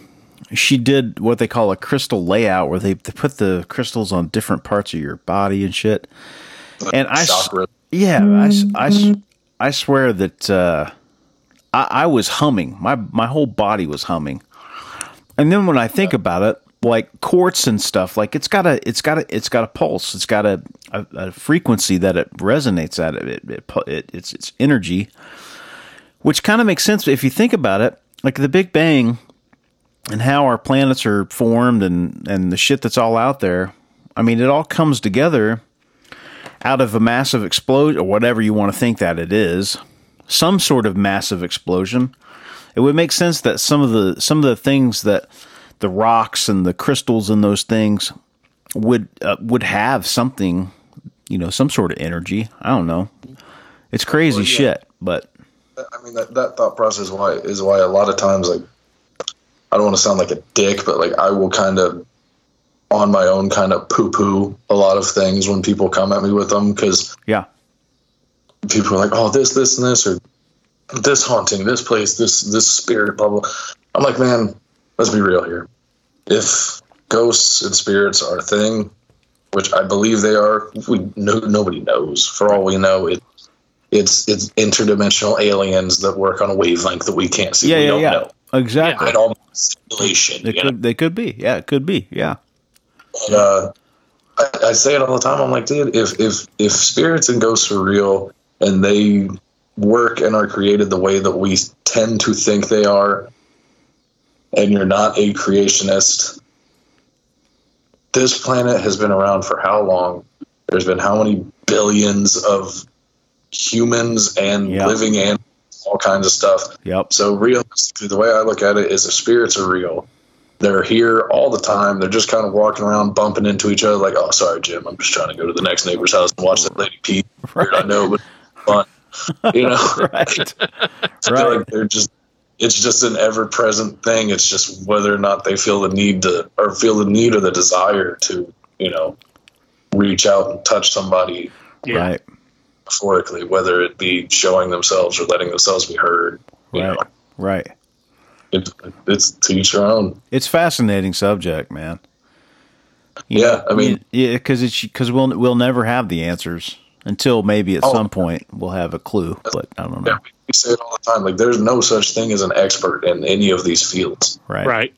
she did what they call a crystal layout, where they, they put the crystals on different parts of your body and shit. And I, s- Chakra. yeah, I, s- I s- I swear that uh, I, I was humming. My my whole body was humming. And then when I think about it, like quartz and stuff, like it's got a it's got a it's got a pulse. It's got a, a, a frequency that it resonates at. It, it, it, it it's it's energy, which kind of makes sense if you think about it. Like the Big Bang and how our planets are formed and and the shit that's all out there. I mean, it all comes together out of a massive explosion or whatever you want to think that it is. Some sort of massive explosion. It would make sense that some of the some of the things that the rocks and the crystals and those things would uh, would have something, you know, some sort of energy. I don't know. It's crazy Well, yeah. shit, but I mean that, that thought process why is why a lot of times like I don't want to sound like a dick, but like I will kind of on my own kind of poo poo a lot of things when people come at me with them because yeah, people are like, oh, this, this, and this, or this haunting, this place, this, this spirit, blah, blah. I'm like, man, let's be real here. If ghosts and spirits are a thing, which I believe they are, we no, nobody knows. For all we know, it, it's it's interdimensional aliens that work on a wavelength that we can't see. yeah, we yeah, don't yeah. know. Exactly. All simulation. They you know? could they could be. Yeah, it could be. Yeah. uh, I, I say it all the time. I'm like, dude, if if if spirits and ghosts are real and they work and are created the way that we tend to think they are, and you're not a creationist, this planet has been around for how long? There's been how many billions of humans and Yeah. living animals, all kinds of stuff. Yep. So realistically, the way I look at it is, if spirits are real, they're here all the time. They're just kind of walking around, bumping into each other. Like, oh, sorry, Jim, I'm just trying to go to the next neighbor's house and watch that lady pee. Weird, I know, but fun. [laughs] You know, Right. [laughs] Right. like they're just. It's just an ever-present thing. It's just whether or not they feel the need to, or feel the need or the desire to, you know, reach out and touch somebody Yeah. Right. metaphorically, whether it be showing themselves or letting themselves be heard. You Right. know, Right. it, it's to each their own. It's fascinating subject, man. You Yeah, I mean- yeah, because it's because we'll we'll never have the answers until maybe at Oh. some point we'll have a clue, but I don't know. Yeah, we say it all the time. Like, there's no such thing as an expert in any of these fields. Right. Right.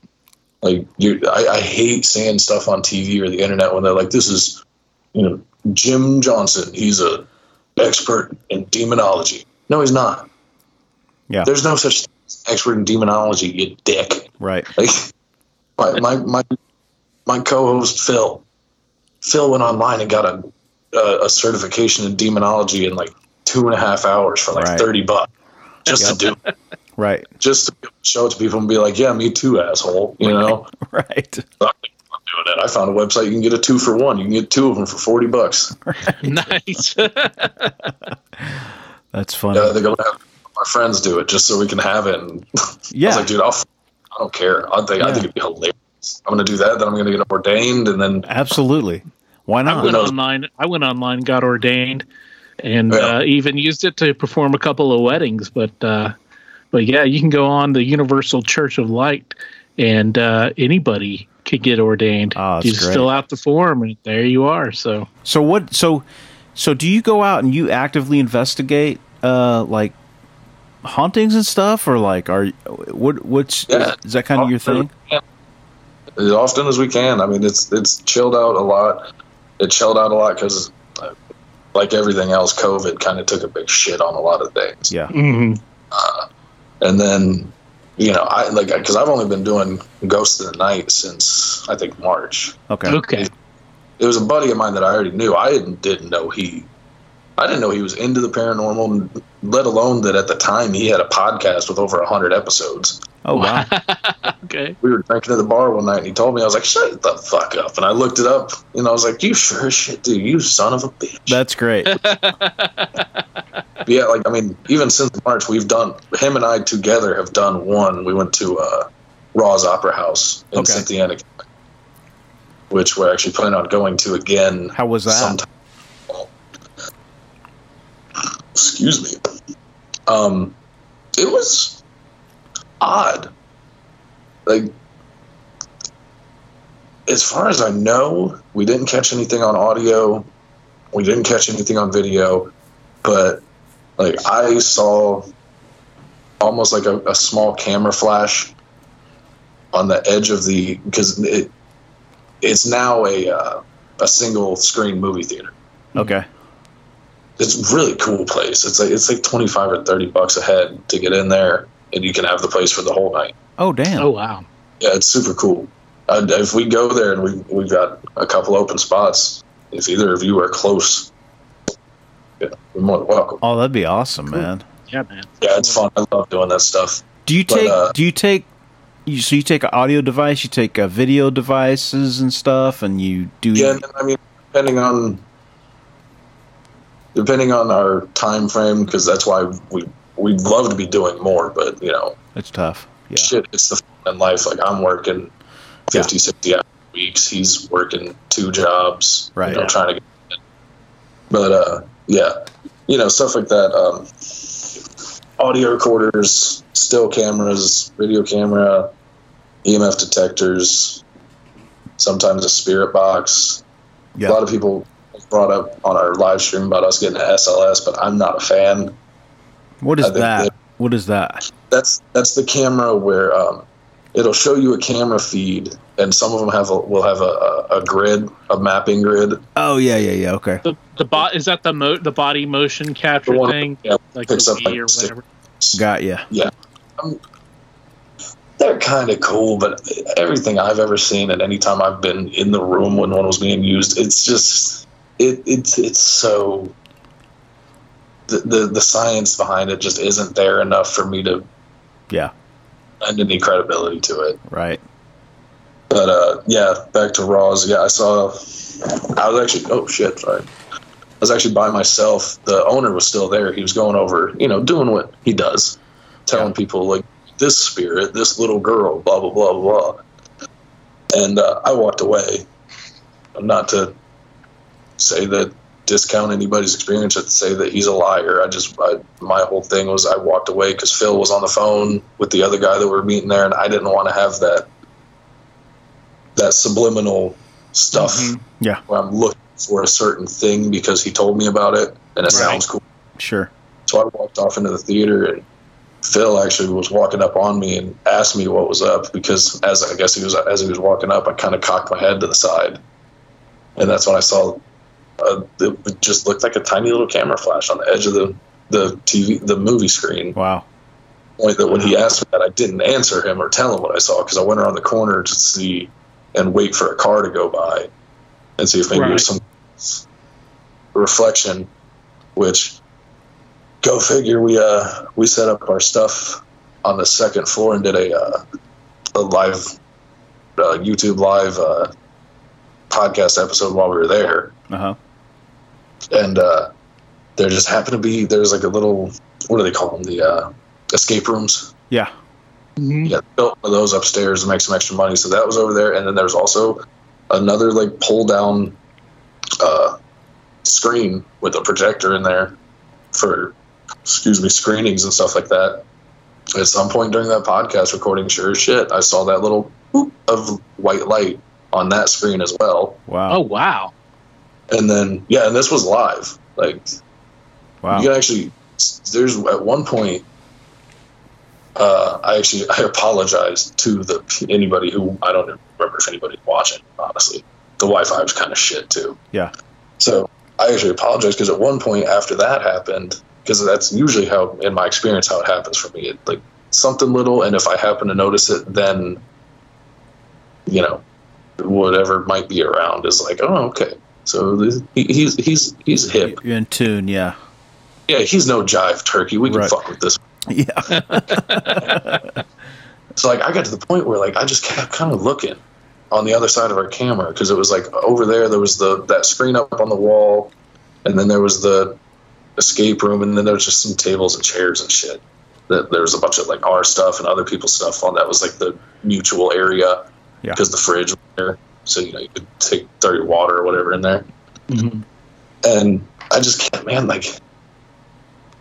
Like, you, I, I hate seeing stuff on TV or the internet when they're like, "This is, you know, Jim Johnson. He's a expert in demonology." No, he's not. Yeah. There's no such thing as expert in demonology. You dick. Right. Like, my my my, my co-host Phil. Phil went online and got a a, a certification in demonology in like two and a half hours for like Right. thirty bucks. just to do, it. [laughs] Right. just to show it to people and be like, "Yeah, me too, asshole." You know, [laughs] Right. I'm doing it. I found a website you can get a two for one. You can get two of them for forty bucks. [laughs] nice. That's funny. Yeah, they're gonna have my friends do it just so we can have it. And I Yeah. was like, dude, I'll, f- I don't care. I think I think it'd be hilarious. I'm gonna do that. Then I'm gonna get ordained, and then Absolutely. Why I went online. I went online, got ordained, and Yeah. uh, even used it to perform a couple of weddings. But uh, but yeah, you can go on the Universal Church of Light, and uh, anybody could get ordained. Oh, you just great. fill out the form, and there you are. So So what? So so do you go out and you actively investigate uh like hauntings and stuff, or like are you- what? What's Yeah. is that kind of your thing? as often as we can. I mean, it's it's chilled out a lot. It chilled out a lot because, like everything else, COVID kind of took a big shit on a lot of things. Yeah. mhm. And then, you know, I like because I've only been doing Ghost of the Night since I think March. Okay. okay, It was a buddy of mine that I already knew. I didn't, didn't know he. I didn't know he was into the paranormal, let alone that at the time he had a podcast with over hundred episodes. Oh wow. [laughs] okay. we were drinking at the bar one night and he told me, I was like, shut the fuck up. And I looked it up and I was like, you sure as shit, dude, you son of a bitch. That's great. [laughs] yeah, like, I mean, even since March, we've done, him and I together have done one. We went to uh, Rohs Opera House in Okay. Cynthiana, which we're actually planning on going to again. How was that? sometime. Excuse me. Um, it was odd. Like, as far as I know, we didn't catch anything on audio. We didn't catch anything on video, but like I saw almost like a, a small camera flash on the edge of the because it it's now a uh, a single screen movie theater. Okay. It's a really cool place. It's like it's like twenty five or thirty bucks a head to get in there, and you can have the place for the whole night. Oh damn. Oh wow. Yeah, it's super cool. Uh, if we go there and we we've got a couple open spots, if either of you are close, yeah, you're more than welcome. Oh, that'd be awesome, man. Yeah, man. Yeah, it's fun. I love doing that stuff. Do you But, take? uh, do you take? You, so you take an audio device, you take uh, video devices and stuff, and you do. Yeah, I mean, depending on depending on our time frame, because that's why we we'd love to be doing more, but you know, It's tough. Yeah. shit, it's the fun in life. Like I'm working 50, 60 hour weeks. He's working two jobs. Right. You know, trying to get. But uh, yeah, you know, stuff like that. Um, audio recorders, still cameras, video camera, EMF detectors. Sometimes a spirit box. Yeah. A lot of people brought up on our live stream about us getting an SLS, but I'm not a fan. What is that? that- What is that? That's that's the camera where um, it'll show you a camera feed, and some of them have a, will have a, a, a grid, a mapping grid. Oh yeah, yeah, yeah. Okay. The the bot is that the mo- the body motion capture The one- thing, yeah, like the picks up, like, or six- whatever. Got ya. Yeah. They're kind of cool, but everything I've ever seen, and time I've been in the room when one was being used, it's just it it's it's so. The, the the science behind it just isn't there enough for me to Yeah. lend any credibility to it. Right. But uh, yeah, back to Rohs. Yeah, I saw. I was actually. Oh shit! Sorry. I was actually by myself. The owner was still there. He was going over, you know, doing what he does, telling people like this spirit, this little girl, blah blah blah blah. blah. And uh, I walked away. Not to say that discount anybody's experience or to say that he's a liar. I just I, my whole thing was I walked away because Phil was on the phone with the other guy that we're meeting there, and I didn't want to have that that subliminal stuff Mhm. Yeah. where I'm looking for a certain thing because he told me about it and it sounds cool. Sure. So I walked off into the theater and Phil actually was walking up on me and asked me what was up because as I guess he was as he was walking up, I kind of cocked my head to the side, and that's when I saw uh, it just looked like a tiny little camera flash on the edge of the the TV the movie screen. Wow. Point that when he asked me that, I didn't answer him or tell him what I saw because I went around the corner to see and wait for a car to go by and see if maybe Right. there's some reflection, which go figure. We uh we set up our stuff on the second floor and did a uh, a live uh, YouTube live uh, podcast episode while we were there, Uh huh. And uh, there just happened to be there's like a little what do they call them the uh, escape rooms. Yeah. Mhm. Yeah, built one of those upstairs to make some extra money. So that was over there, and then there's also another like pull down uh, screen with a projector in there for excuse me screenings and stuff like that. At some point during that podcast recording, sure as shit, I saw that little of white light on that screen as well. Wow. Oh wow. And then yeah, and this was live. Like wow. you can actually there's at one point uh, I actually I apologized to the anybody who I don't remember if anybody's watching. Honestly, the Wi-Fi was kind of shit too. Yeah. So I actually apologized because at one point after that happened, because that's usually how, in my experience, how it happens for me. It, like something little, and if I happen to notice it, then you know whatever might be around is like, oh, okay. So this, he, he's he's he's hip. You're in tune. Yeah. Yeah, he's no jive turkey. We can Right. fuck with this. [laughs] Yeah. [laughs] So like I got to the point where like I just kept kind of looking on the other side of our camera because it was like over there there was the that screen up on the wall, and then there was the escape room, and then there was just some tables and chairs and shit. That there was a bunch of like our stuff and other people's stuff on that was like the mutual area Yeah. because the fridge was there, so you know you could take dirty water or whatever in there Mhm. and I just kept, man, like,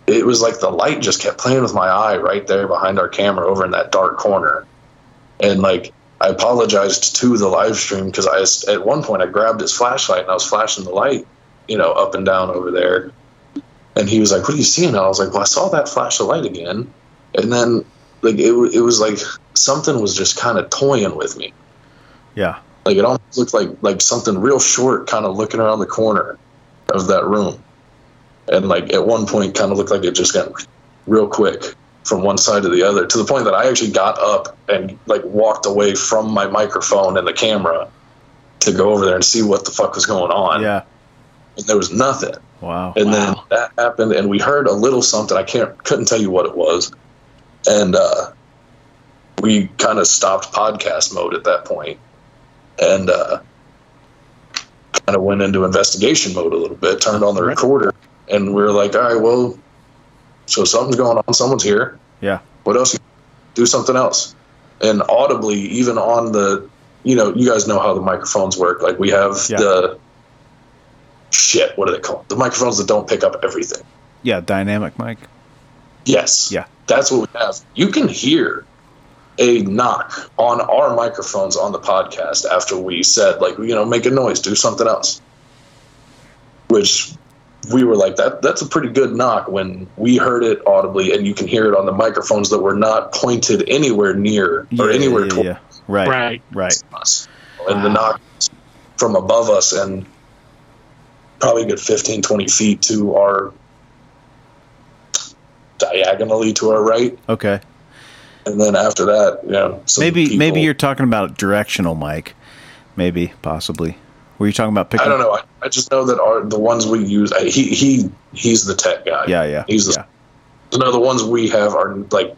it was like the light just kept playing with my eye right there behind our camera over in that dark corner. And like, I apologized to the live stream because I at one point, I grabbed his flashlight and I was flashing the light, you know, up and down over there. And he was like, What are you seeing? And I was like, Well, I saw that flash of light again. And then, like, it, it was like something was just kind of toying with me. Yeah. Like it almost looked like like something real short, kind of looking around the corner of that room, and like at one point, kind of looked like it just got real quick from one side to the other, to the point that I actually got up and like walked away from my microphone and the camera to go over there and see what the fuck was going on. Yeah. And there was nothing. Wow. And then that happened, and we heard a little something. I can't couldn't tell you what it was, and uh, we kind of stopped podcast mode at that point, and uh, kind of went into investigation mode a little bit. Turned on the recorder, and we were like, "All right, well, so something's going on. Someone's here. Yeah. What else? Do something else." And audibly, even on the, you know, you guys know how the microphones work. Like we have Yeah. the shit. What are they called? The microphones that don't pick up everything. Yeah. Dynamic mic. Yes. Yeah. That's what we have. You can hear a knock on our microphones on the podcast after we said, like, you know, make a noise, do something else. Which we were like, that that's a pretty good knock when we heard it audibly and you can hear it on the microphones that were not pointed anywhere near or Yeah, anywhere yeah, towards yeah. Right. Right. Right. us. And the knock from above us and probably a good 15, 20 feet to our diagonally to our right. Okay. And then after that, you know, Maybe people- maybe you're talking about directional mic. Maybe possibly. Were you talking about picking? I don't know. I, I just know that our the ones we use. I, he he he's the tech guy. Yeah. Yeah. He's the yeah. no. The ones we have are like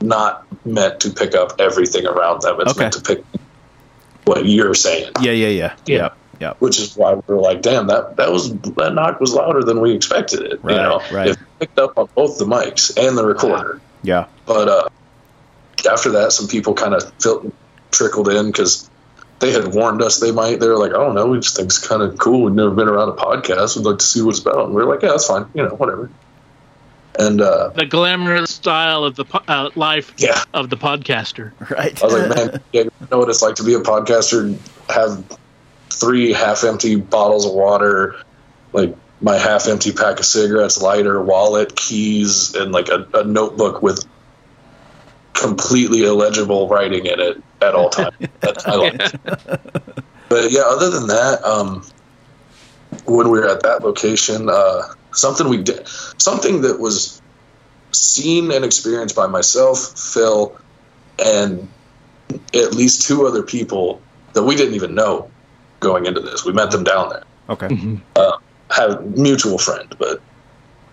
not meant to pick up everything around them. It's Okay. meant to pick what you're saying. Yeah. Yeah. Yeah. Yeah. Yeah. Yeah. which is why we're like, damn, that that was that knock was louder than we expected it. Right, you know, right. it picked up on both the mics and the recorder. Yeah. But uh, after that, some people kind of felt trickled in because they had warned us they might. They were like, I don't know, we just think it's kind of cool. We've never been around a podcast. We'd like to see what it's about. And we are like, yeah, that's fine. You know, whatever. And uh, The glamorous style of the po- uh, life yeah, of the podcaster. Right. I was like, man, [laughs] yeah, you know what it's like to be a podcaster, have three half empty bottles of water, like my half empty pack of cigarettes, lighter, wallet, keys, and like a, a notebook with completely illegible writing in it at all times. That's I like. [laughs] But yeah, other than that, um, when we were at that location, uh, something we did, something that was seen and experienced by myself, Phil, and at least two other people that we didn't even know going into this. We met them down there. Okay. Mhm. Had a mutual friend, but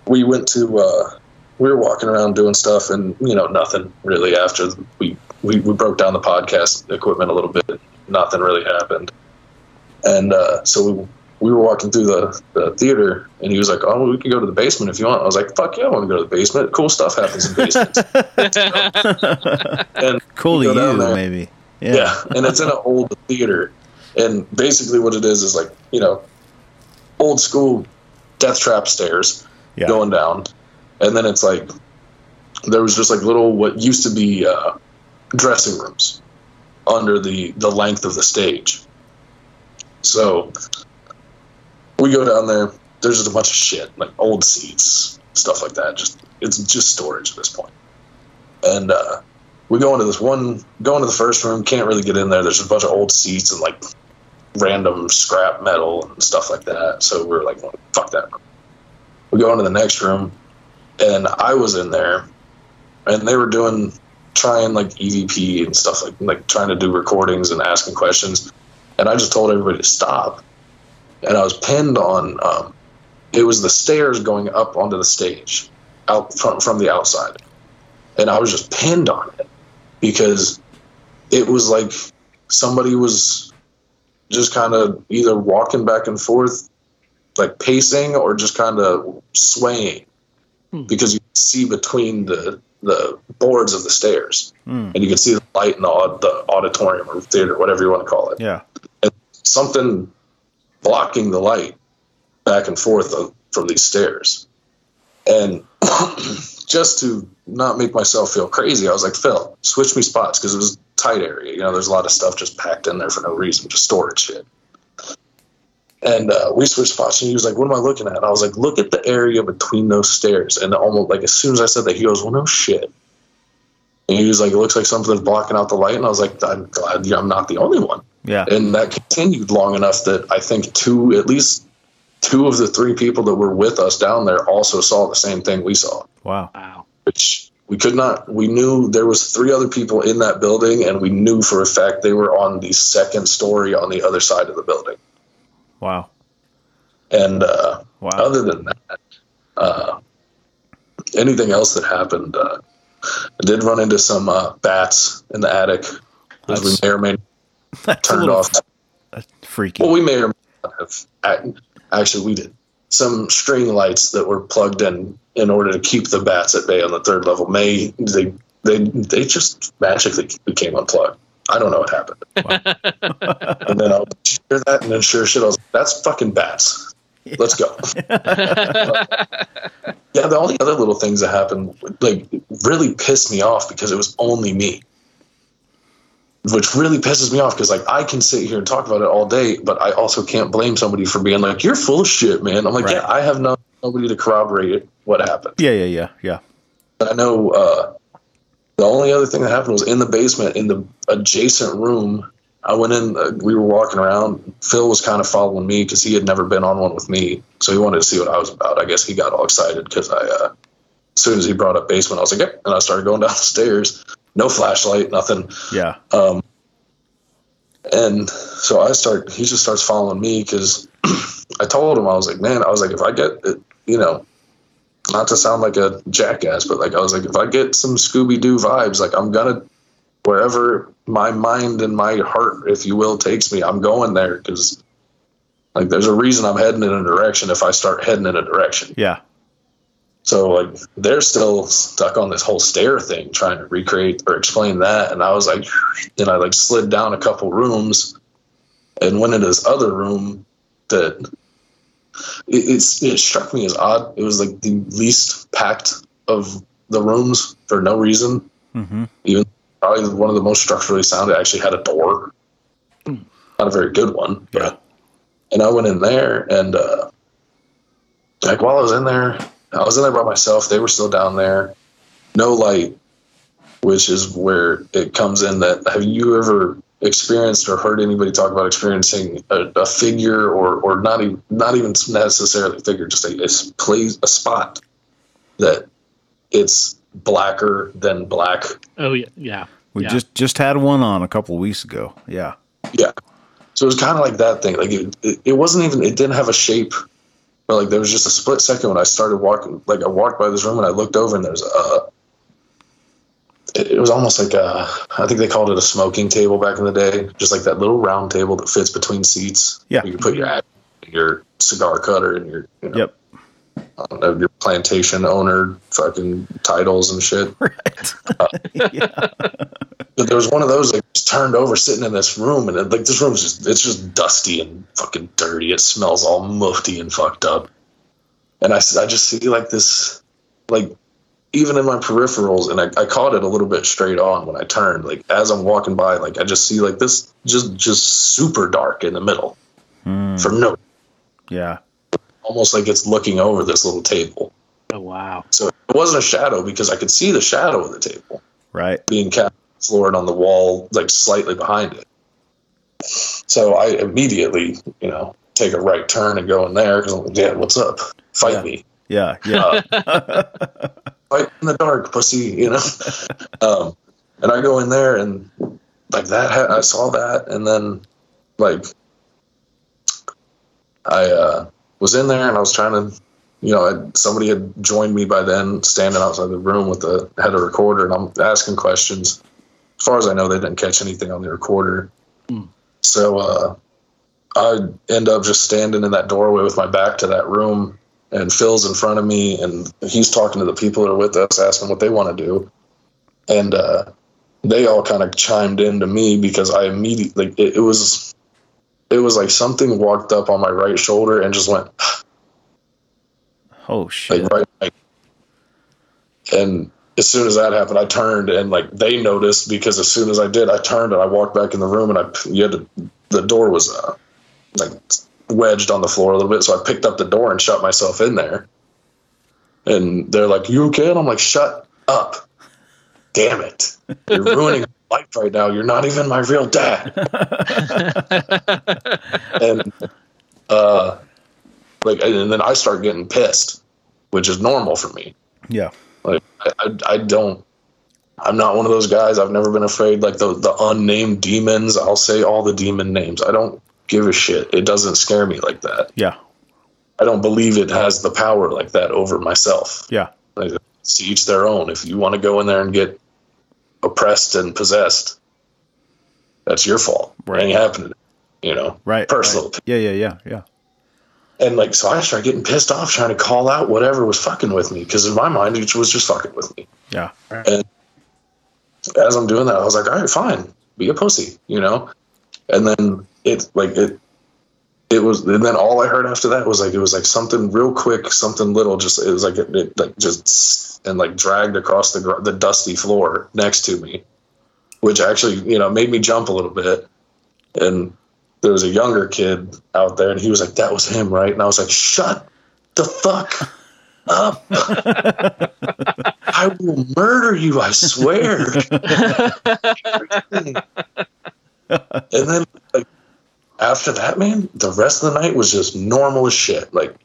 we went to uh, we were walking around doing stuff, and you know nothing really. After we we, we broke down the podcast equipment a little bit, nothing really happened, and uh, so we we were walking through the, the theater and he was like, Oh, we can go to the basement if you want. I was like, Fuck yeah, I want to go to the basement. Cool stuff happens in basements. [laughs] [laughs] and cool to you, there, maybe. Yeah. yeah. [laughs] And it's in an old theater. And basically what it is is like, you know, old school death trap stairs yeah. going down. And then it's like there was just like little what used to be uh, dressing rooms under the the length of the stage. So we go down there. There's just a bunch of shit, like old seats, stuff like that. Just it's just storage at this point. And uh, we go into this one, go into the first room. Can't really get in there. There's a bunch of old seats and like random scrap metal and stuff like that. So we're like, fuck that. We go into the next room, and I was in there, and they were doing trying like EVP and stuff like like trying to do recordings and asking questions, and I just told everybody to stop and I was pinned on. Um, it was the stairs going up onto the stage, out from from the outside, and I was just pinned on it because it was like somebody was just kind of either walking back and forth, like pacing, or just kind of swaying hmm. because you see between the the boards of the stairs, hmm. and you can see the light in the, the auditorium or theater, whatever you want to call it. Yeah, and something blocking the light back and forth from these stairs. And [coughs] just to not make myself feel crazy, I was like, Phil, switch me spots because it was tight area. You know, there's a lot of stuff just packed in there for no reason, just storage shit. And uh, we switched spots, and he was like, "What am I looking at?" And I was like, "Look at the area between those stairs." And almost like as soon as I said that, he goes, "Well, no shit." And he was like, "It looks like something's blocking out the light." And I was like, "I'm glad I'm not the only one." Yeah. And that continued long enough that I think two, at least two of the three people that were with us down there also saw the same thing we saw. Wow. Wow. Which we could not, we knew there was three other people in that building and we knew for a fact they were on the second story on the other side of the building. Wow. And uh, wow. other than that, uh, anything else that happened, uh, I did run into some uh, bats in the attic, as we may or may [laughs] That's turned off. Freaky. Well, we may or may not have. Actually, we did some string lights that were plugged in in order to keep the bats at bay on the third level. May they they they just magically became unplugged. I don't know what happened. [laughs] Wow. and then I'll hear that, and then sure shit, I was like, "That's fucking bats." Yeah. Let's go. [laughs] yeah, the only other little things that happened like really pissed me off because it was only me which really pisses me off because like I can sit here and talk about it all day, but I also can't blame somebody for being like, "You're full of shit, man." I'm like, right. "Yeah, I have no, nobody to corroborate it, what happened." Yeah, yeah, yeah, yeah. I know uh, the only other thing that happened was in the basement, in the adjacent room. I went in. Uh, we were walking around. Phil was kind of following me because he had never been on one with me, so he wanted to see what I was about. I guess he got all excited because I, uh, as soon as he brought up basement, I was like, "Yep," and I started going [laughs] down the stairs no flashlight, nothing. Yeah. Um, and so I start, he just starts following me because [clears throat] I told him, I was like, man, I was like, if I get, it, you know, not to sound like a jackass, but like, I was like, if I get some Scooby Doo vibes, like, I'm to, wherever my mind and my heart, if you will, takes me, I'm going there because, like, there's a reason I'm heading in a direction if I start heading in a direction. Yeah. So like they're still stuck on this whole stair thing, trying to recreate or explain that. And I was like, [sighs] and I like slid down a couple rooms and went into this other room that it, it struck me as odd. It was like the least packed of the rooms for no reason. Mm-hmm. Even probably one of the most structurally sound. It actually had a door, not a very good one. But, yeah. And I went in there and uh, like while I was in there I was in there by myself. They were still down there. No light, which is where it comes in. That have you ever experienced or heard anybody talk about experiencing a, a figure or or not even not even necessarily a figure, just a, a place a spot that it's blacker than black. Oh yeah, yeah. We yeah. just just had one on a couple weeks ago. Yeah, yeah. So it was kind of like that thing. Like it, it, it wasn't even. It didn't have a shape But like there was just a split second when I started walking, like I walked by this room and I looked over and there's a. It, was almost like a, I think they called it a smoking table back in the day, just like that little round table that fits between seats. Yeah. you put your your cigar cutter and your you know, Yep. Know, your plantation owner fucking titles and shit. [laughs] Right. Uh, [laughs] yeah. But there was one of those like just turned over sitting in this room and it, like this room's just it's just dusty and fucking dirty. It smells all mufty and fucked up. And I, I just see like this like even in my peripherals and I, I caught it a little bit straight on when I turned. Like as I'm walking by, like I just see like this just just super dark in the middle hmm. for no Yeah. almost like it's looking over this little table. Oh wow. So it wasn't a shadow because I could see the shadow of the table Right. being cast forward on the wall, like slightly behind it. So I immediately, you know, take a right turn and go in there because I'm like, Dad, what's up? Fight Yeah. me. Yeah. Yeah. Uh, [laughs] Fight in the dark, pussy, you know? [laughs] um, and I go in there and like that, ha- I saw that. And then like I uh, was in there and I was trying to, you know, I, somebody had joined me by then standing outside the room with the had a recorder and I'm asking questions. As far as I know, they didn't catch anything on the recorder. Hmm. So uh, I end up just standing in that doorway with my back to that room, and Phil's in front of me, and he's talking to the people that are with us, asking what they want to do, and uh, they all kind of chimed in to me because I immediately like, it, it was it was like something walked up on my right shoulder and just went [sighs] oh shit. like right like, and as soon as that happened i turned and like they noticed because as soon as i did i turned and i walked back in the room and i you had to, the door was uh, like wedged on the floor a little bit so i picked up the door and shut myself in there. And they're like you okay and i'm like shut up. Damn it. You're [laughs] ruining my life right now. You're not even my real dad. [laughs] And uh like and then i start getting pissed which is normal for me. Yeah. like I, I, I don't i'm not one of those guys. I've never been afraid. Like the, the unnamed demons i'll say all the demon names. I don't give a shit it doesn't scare me like that Yeah. i don't believe it has the power like that over myself Yeah. like, to each their own if you want to go in there and get oppressed and possessed that's your fault Right. it ain't happening you know Right. personal right. Yeah. Yeah. Yeah. Yeah. And like, so I started getting pissed off trying to call out whatever was fucking with me because in my mind it was just fucking with me. Yeah. And as I'm doing that, I was like, all right, fine, be a pussy, you know. And then it like it, it was, and then all I heard after that was like it was like something real quick, something little, just it was like it, it like just and like dragged across the gr- the dusty floor next to me, which actually you know made me jump a little bit. And there was a younger kid out there, and he was like, "That was him, right?" And I was like, "Shut the fuck up! I will murder you! I swear." [laughs] and then, like, after that, man, the rest of the night was just normal as shit. Like,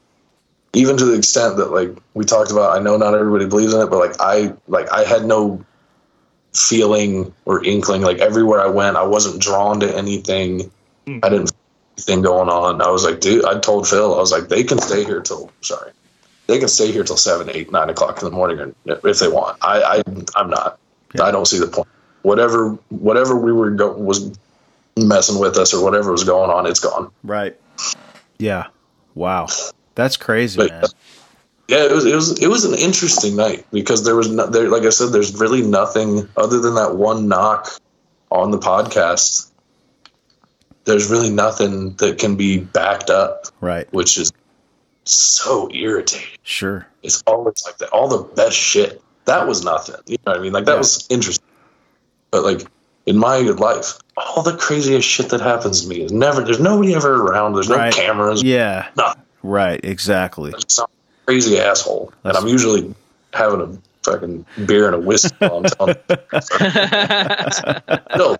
even to the extent that, like, we talked about. I know not everybody believes in it, but like, I like I had no feeling or inkling. Like everywhere I went, I wasn't drawn to anything. Hmm. I didn't anything going on. I was like, dude, I told Phil, I was like, they can stay here till sorry, they can stay here till seven, eight, nine o'clock in the morning, or if they want. I, I I'm not. Yeah. I don't see the point. Whatever, whatever we were go- was messing with us or whatever was going on, it's gone. Right. Yeah. Wow. That's crazy, But- man. Yeah, it was it was it was an interesting night because there was no, there like I said, there's really nothing other than that one knock on the podcast. There's really nothing that can be backed up, Right. which is so irritating. Sure. It's always like that. All the best shit. That was nothing. You know what I mean? Like that Yeah. was interesting. But like in my life, all the craziest shit that happens to me is never there's nobody ever around. There's no cameras. Yeah. Nothing. Right. Exactly. Just some crazy asshole. That's- and I'm usually having a fucking beer and a whiskey while I'm telling no.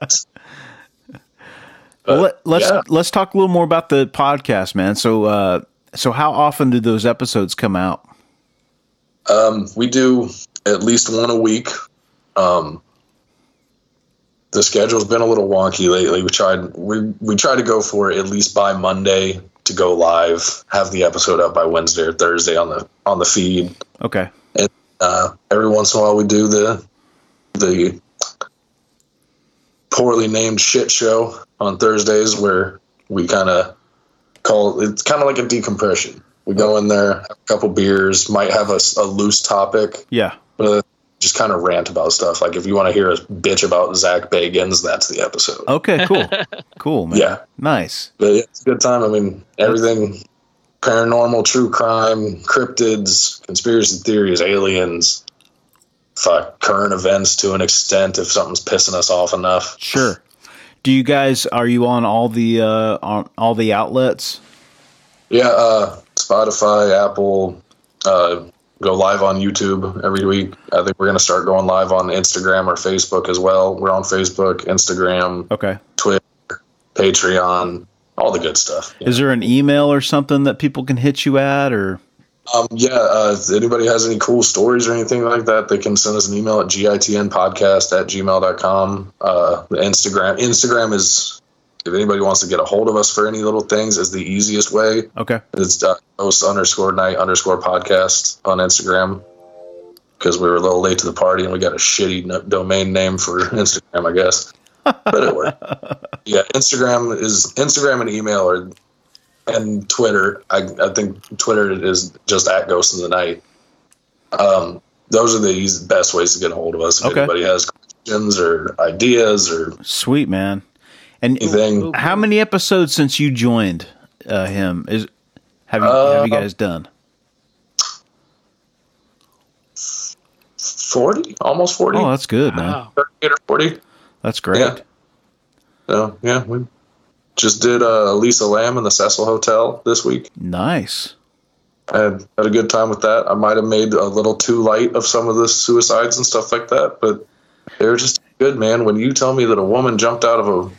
Well, [laughs] let, let's yeah. let's talk a little more about the podcast, man. So, uh, so how often do those episodes come out? Um, we do at least one a week. Um, the schedule's been a little wonky lately. We tried we we try to go for at least by Monday to go live, have the episode up by Wednesday or Thursday on the on the feed. Okay. And uh, every once in a while, we do the the poorly named shit show on Thursdays, where we kind of call it's kind of like a decompression. We go in there, have a couple beers, might have a, a loose topic, Yeah. but just kind of rant about stuff. Like if you want to hear us bitch about Zach Bagans, that's the episode. Okay. Cool. [laughs] cool, man. Yeah. Nice. But yeah, it's a good time. I mean, everything paranormal, true crime, cryptids, conspiracy theories, aliens, fuck, current events to an extent if something's pissing us off enough. Sure. Do you guys are you on all the uh on all the outlets? Yeah, uh, Spotify, Apple, uh, go live on YouTube every week. I think we're going to start going live on Instagram or Facebook as well. We're on Facebook, Instagram, Okay. Twitter, Patreon, all the good stuff. Is there an email or something that people can hit you at or Um, yeah, uh, if anybody has any cool stories or anything like that, they can send us an email at gitnpodcast at gmail.com. Uh, the Instagram, Instagram is, if anybody wants to get a hold of us for any little things, is the easiest way. Okay. It's uh, host underscore night underscore podcast on Instagram because we were a little late to the party and we got a shitty no- domain name for [laughs] Instagram, I guess. But it worked. [laughs] yeah, Instagram is Instagram and email are, and Twitter. I, I think Twitter is just at Ghost in the Night. Um, those are the best ways to get a hold of us. If Okay. anybody has questions or ideas or Sweet, man. And anything, how many episodes since you joined uh, him is have you have you Uh, guys done? forty, almost forty, Oh, that's good, man. Wow. thirty-eight or forty. That's great. Yeah. So yeah, we just did uh, Lisa Lam in the Cecil Hotel this week. Nice. I had, had a good time with that. I might have made a little too light of some of the suicides and stuff like that, but they were just good, man. When you tell me that a woman jumped out of a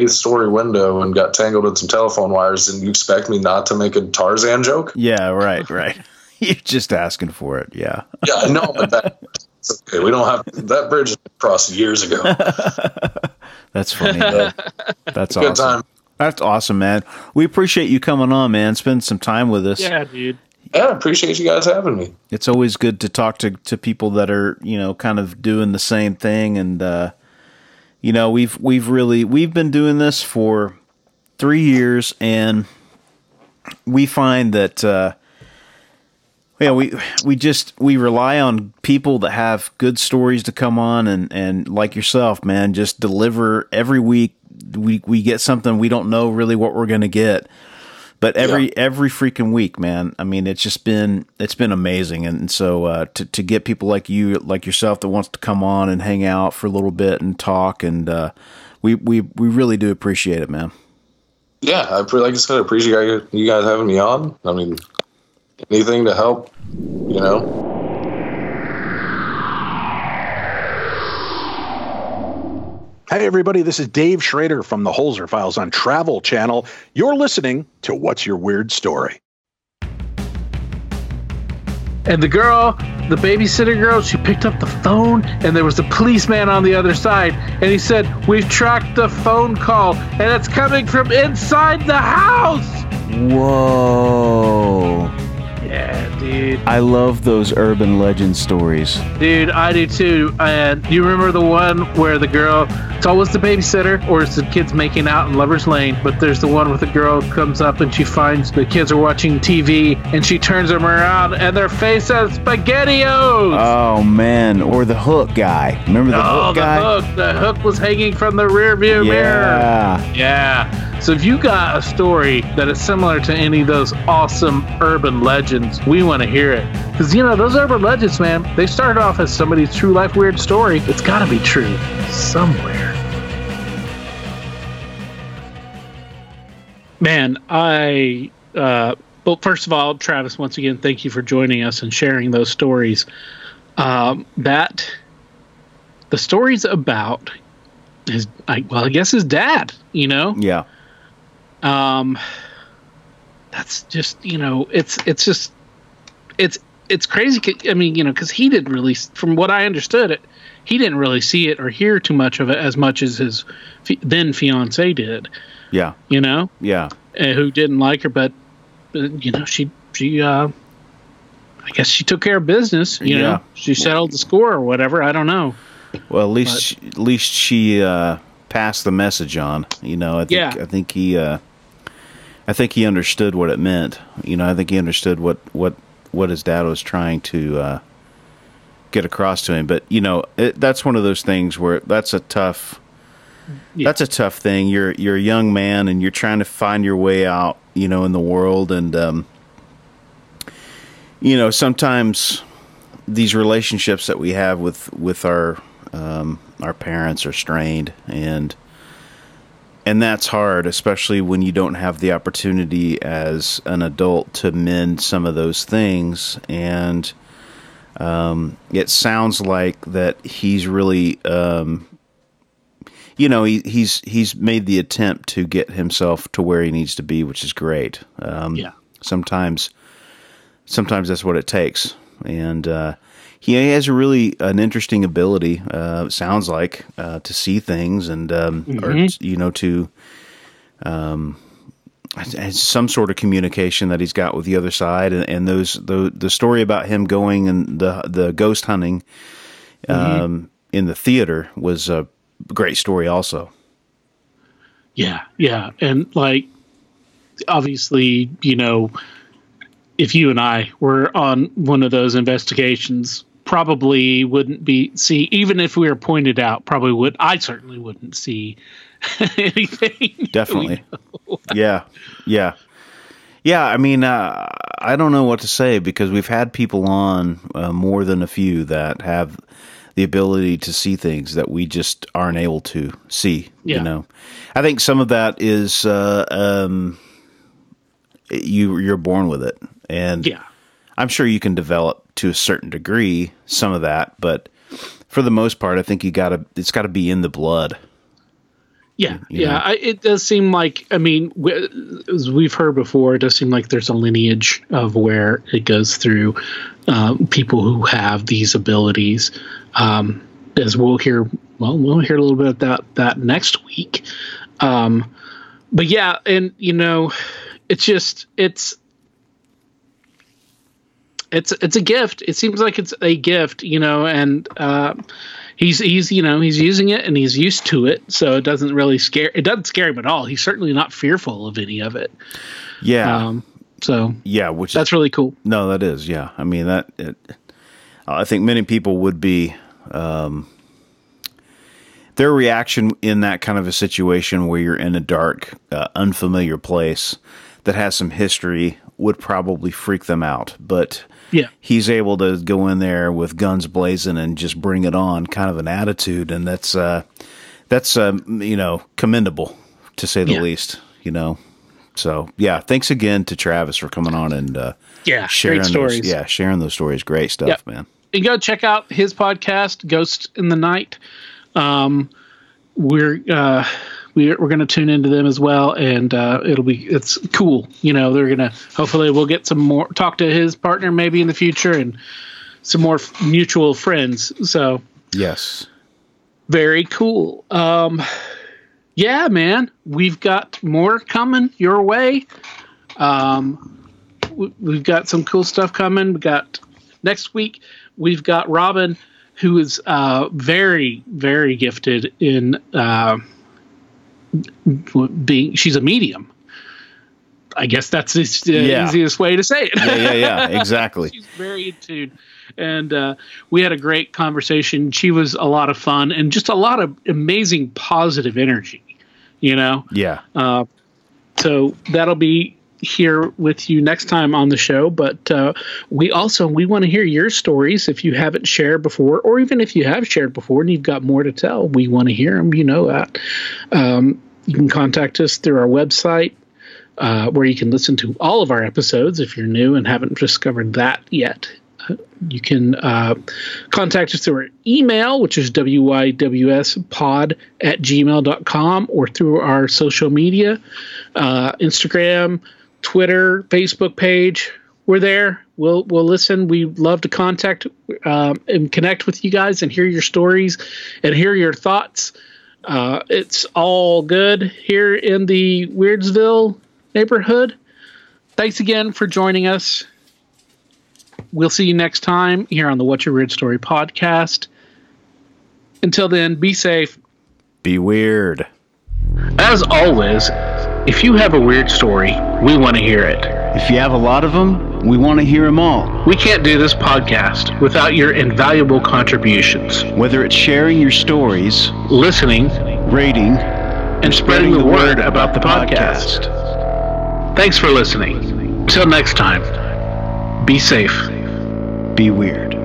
eighth story window and got tangled in some telephone wires, and you expect me not to make a Tarzan joke? Yeah, right, right. [laughs] You're just asking for it. Yeah. Yeah, I know, but that, okay. We don't have that bridge was crossed years ago. [laughs] That's funny. That's Good awesome. time. That's awesome, man. We appreciate you coming on, man. Spend some time with us. Yeah, dude. Yeah, appreciate you guys having me. It's always good to talk to, to people that are, you know, kind of doing the same thing and uh you know, we've we've really we've been doing this for 3 years and we find that uh yeah, we we just we rely on people that have good stories to come on and and like yourself, man, just deliver every week. We we get something we don't know really what we're gonna get, but every every freaking week, man. I mean, it's just been it's been amazing, and so uh, to to get people like you, like yourself, that wants to come on and hang out for a little bit and talk, and uh, we we we really do appreciate it, man. Yeah, I like I said, I appreciate you guys having me on. I mean, anything to help, you know. Hey, everybody, this is Dave Schrader from the Holzer Files on Travel Channel. You're listening to What's Your Weird Story? And the girl, the babysitter girl, she picked up the phone, and there was a policeman on the other side, and he said, "We've tracked the phone call, and it's coming from inside the house." Whoa! Yeah, dude. I love those urban legend stories. Dude, I do too. And you remember the one where the girl, it's always the babysitter or it's the kids making out in Lover's Lane, but there's the one with the girl comes up and she finds the kids are watching TV and she turns them around and their face has SpaghettiOs. Oh man, or the hook guy. Remember the hook? oh, hook the guy? hook. The hook was hanging from the rear view mirror. Yeah. Yeah. So if you got a story that is similar to any of those awesome urban legends, we want to hear it. Because, you know, those urban legends, man, they started off as somebody's true life weird story. It's got to be true somewhere. Man, I, uh, well, first of all, Travis, once again, thank you for joining us and sharing those stories. Um, that, the stories about his, I, well, I guess his dad, you know? Yeah. Um that's just you know it's it's just it's it's crazy. i mean you know because he didn't really from what i understood it he didn't really see it or hear too much of it as much as his then fiance did. Yeah. You know, Yeah. uh, who didn't like her, but uh, you know she she uh, I guess she took care of business. You Yeah. know, she settled the score or whatever. I don't know. Well, at least she, at least she uh, passed the message on. You know, I think Yeah. I think he uh, I think he understood what it meant. You know, I think he understood what what what his dad was trying to uh, get across to him. But you know, it, that's one of those things where that's a tough. Yeah. That's a tough thing. You're you're a young man and you're trying to find your way out, you know, in the world, and um, you know sometimes these relationships that we have with with our um, our parents are strained and and that's hard especially when you don't have the opportunity as an adult to mend some of those things and um, it sounds like that he's really um, you know he, he's he's made the attempt to get himself to where he needs to be which is great um, Yeah. sometimes sometimes that's what it takes. And uh, he has a really an interesting ability. Uh, sounds like uh, to see things and um, or you know to um, some sort of communication that he's got with the other side. And, and those the the story about him going and the the ghost hunting um, in the theater was a great story also. Yeah, yeah, and like obviously, you know, if you and I were on one of those investigations, probably wouldn't be see even if we were pointed out, probably would I certainly wouldn't see [laughs] anything. Definitely. [laughs] yeah. Yeah. Yeah. I mean, uh, I don't know what to say because we've had people on uh, more than a few that have the ability to see things that we just aren't able to see. Yeah. You know, I think some of that is uh, um, you you're born with it, and Yeah. I'm sure you can develop to a certain degree some of that, but for the most part, I think you got to it's got to be in the blood. Yeah, you yeah. I, it does seem like, I mean, w- as we've heard before, it does seem like there's a lineage of where it goes through um, people who have these abilities. Um, as we'll hear, well, we'll hear a little bit about that next week. Um, but yeah, and you know, it's just it's it's it's a gift. It seems like it's a gift, you know, and uh, he's he's you know he's using it and he's used to it, so it doesn't really scare. It doesn't scare him at all. He's certainly not fearful of any of it. Yeah. Um, so yeah, which is that's really cool. No, that is, yeah. I mean that. It, I think many people would be. Um, their reaction in that kind of a situation where you're in a dark, uh, unfamiliar place that has some history would probably freak them out. But Yeah, he's able to go in there with guns blazing and just bring it on, kind of an attitude, and that's uh, that's uh, you know commendable to say the Yeah. least. You know, so yeah. Thanks again to Travis for coming on and uh, yeah, sharing stories. Those, yeah, sharing those stories. Great stuff, Yep. man. and go check out his podcast, Ghost in the Night. Um, we're uh, we're we're going to tune into them as well, and uh, it'll be it's cool. You know, they're gonna hopefully we'll get some more talk to his partner maybe in the future and some more f- mutual friends. So Yes. very cool. Um, yeah, man, we've got more coming your way. Um, we- we've got some cool stuff coming. We got next week. We've got Robin, who is uh, very, very gifted in uh, being. She's a medium. I guess that's the uh, Yeah. easiest way to say it. Yeah, yeah, yeah. [laughs] Exactly. She's very in tune. And uh, we had a great conversation. She was a lot of fun and just a lot of amazing positive energy, you know? yeah. So that'll be here with you next time on the show. But uh, we also we want to hear your stories if you haven't shared before, or even if you have shared before and you've got more to tell. We want to hear them. You know that. Um, you can contact us through our website, uh, where you can listen to all of our episodes if you're new and haven't discovered that yet. Uh, You can uh, contact us through our email, which is wywspod at gmail.com, or through our social media uh, Instagram, Twitter, Facebook page. We're there. we'll we'll listen. We love to contact um, and connect with you guys and hear your stories and hear your thoughts. Uh, it's all good here in the Weirdsville neighborhood. Thanks again for joining us. We'll see you next time here on the What's Your Weird Story podcast. Until then, be safe. Be weird. As always, if you have a weird story, we want to hear it. If you have a lot of them, we want to hear them all. We can't do this podcast without your invaluable contributions. Whether it's sharing your stories, listening, rating, and spreading the word about the podcast. Thanks for listening. Until next time, be safe. Be weird.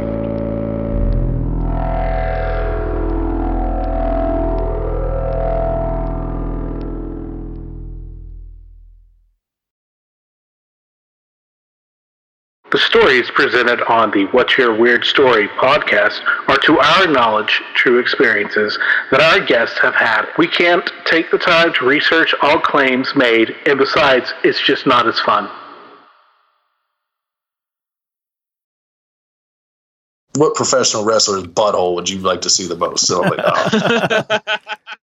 The stories presented on the What's Your Weird Story podcast are, to our knowledge, true experiences that our guests have had. We can't take the time to research all claims made, and besides, it's just not as fun. What professional wrestler's butthole would you like to see the most? So I'm like, oh. [laughs]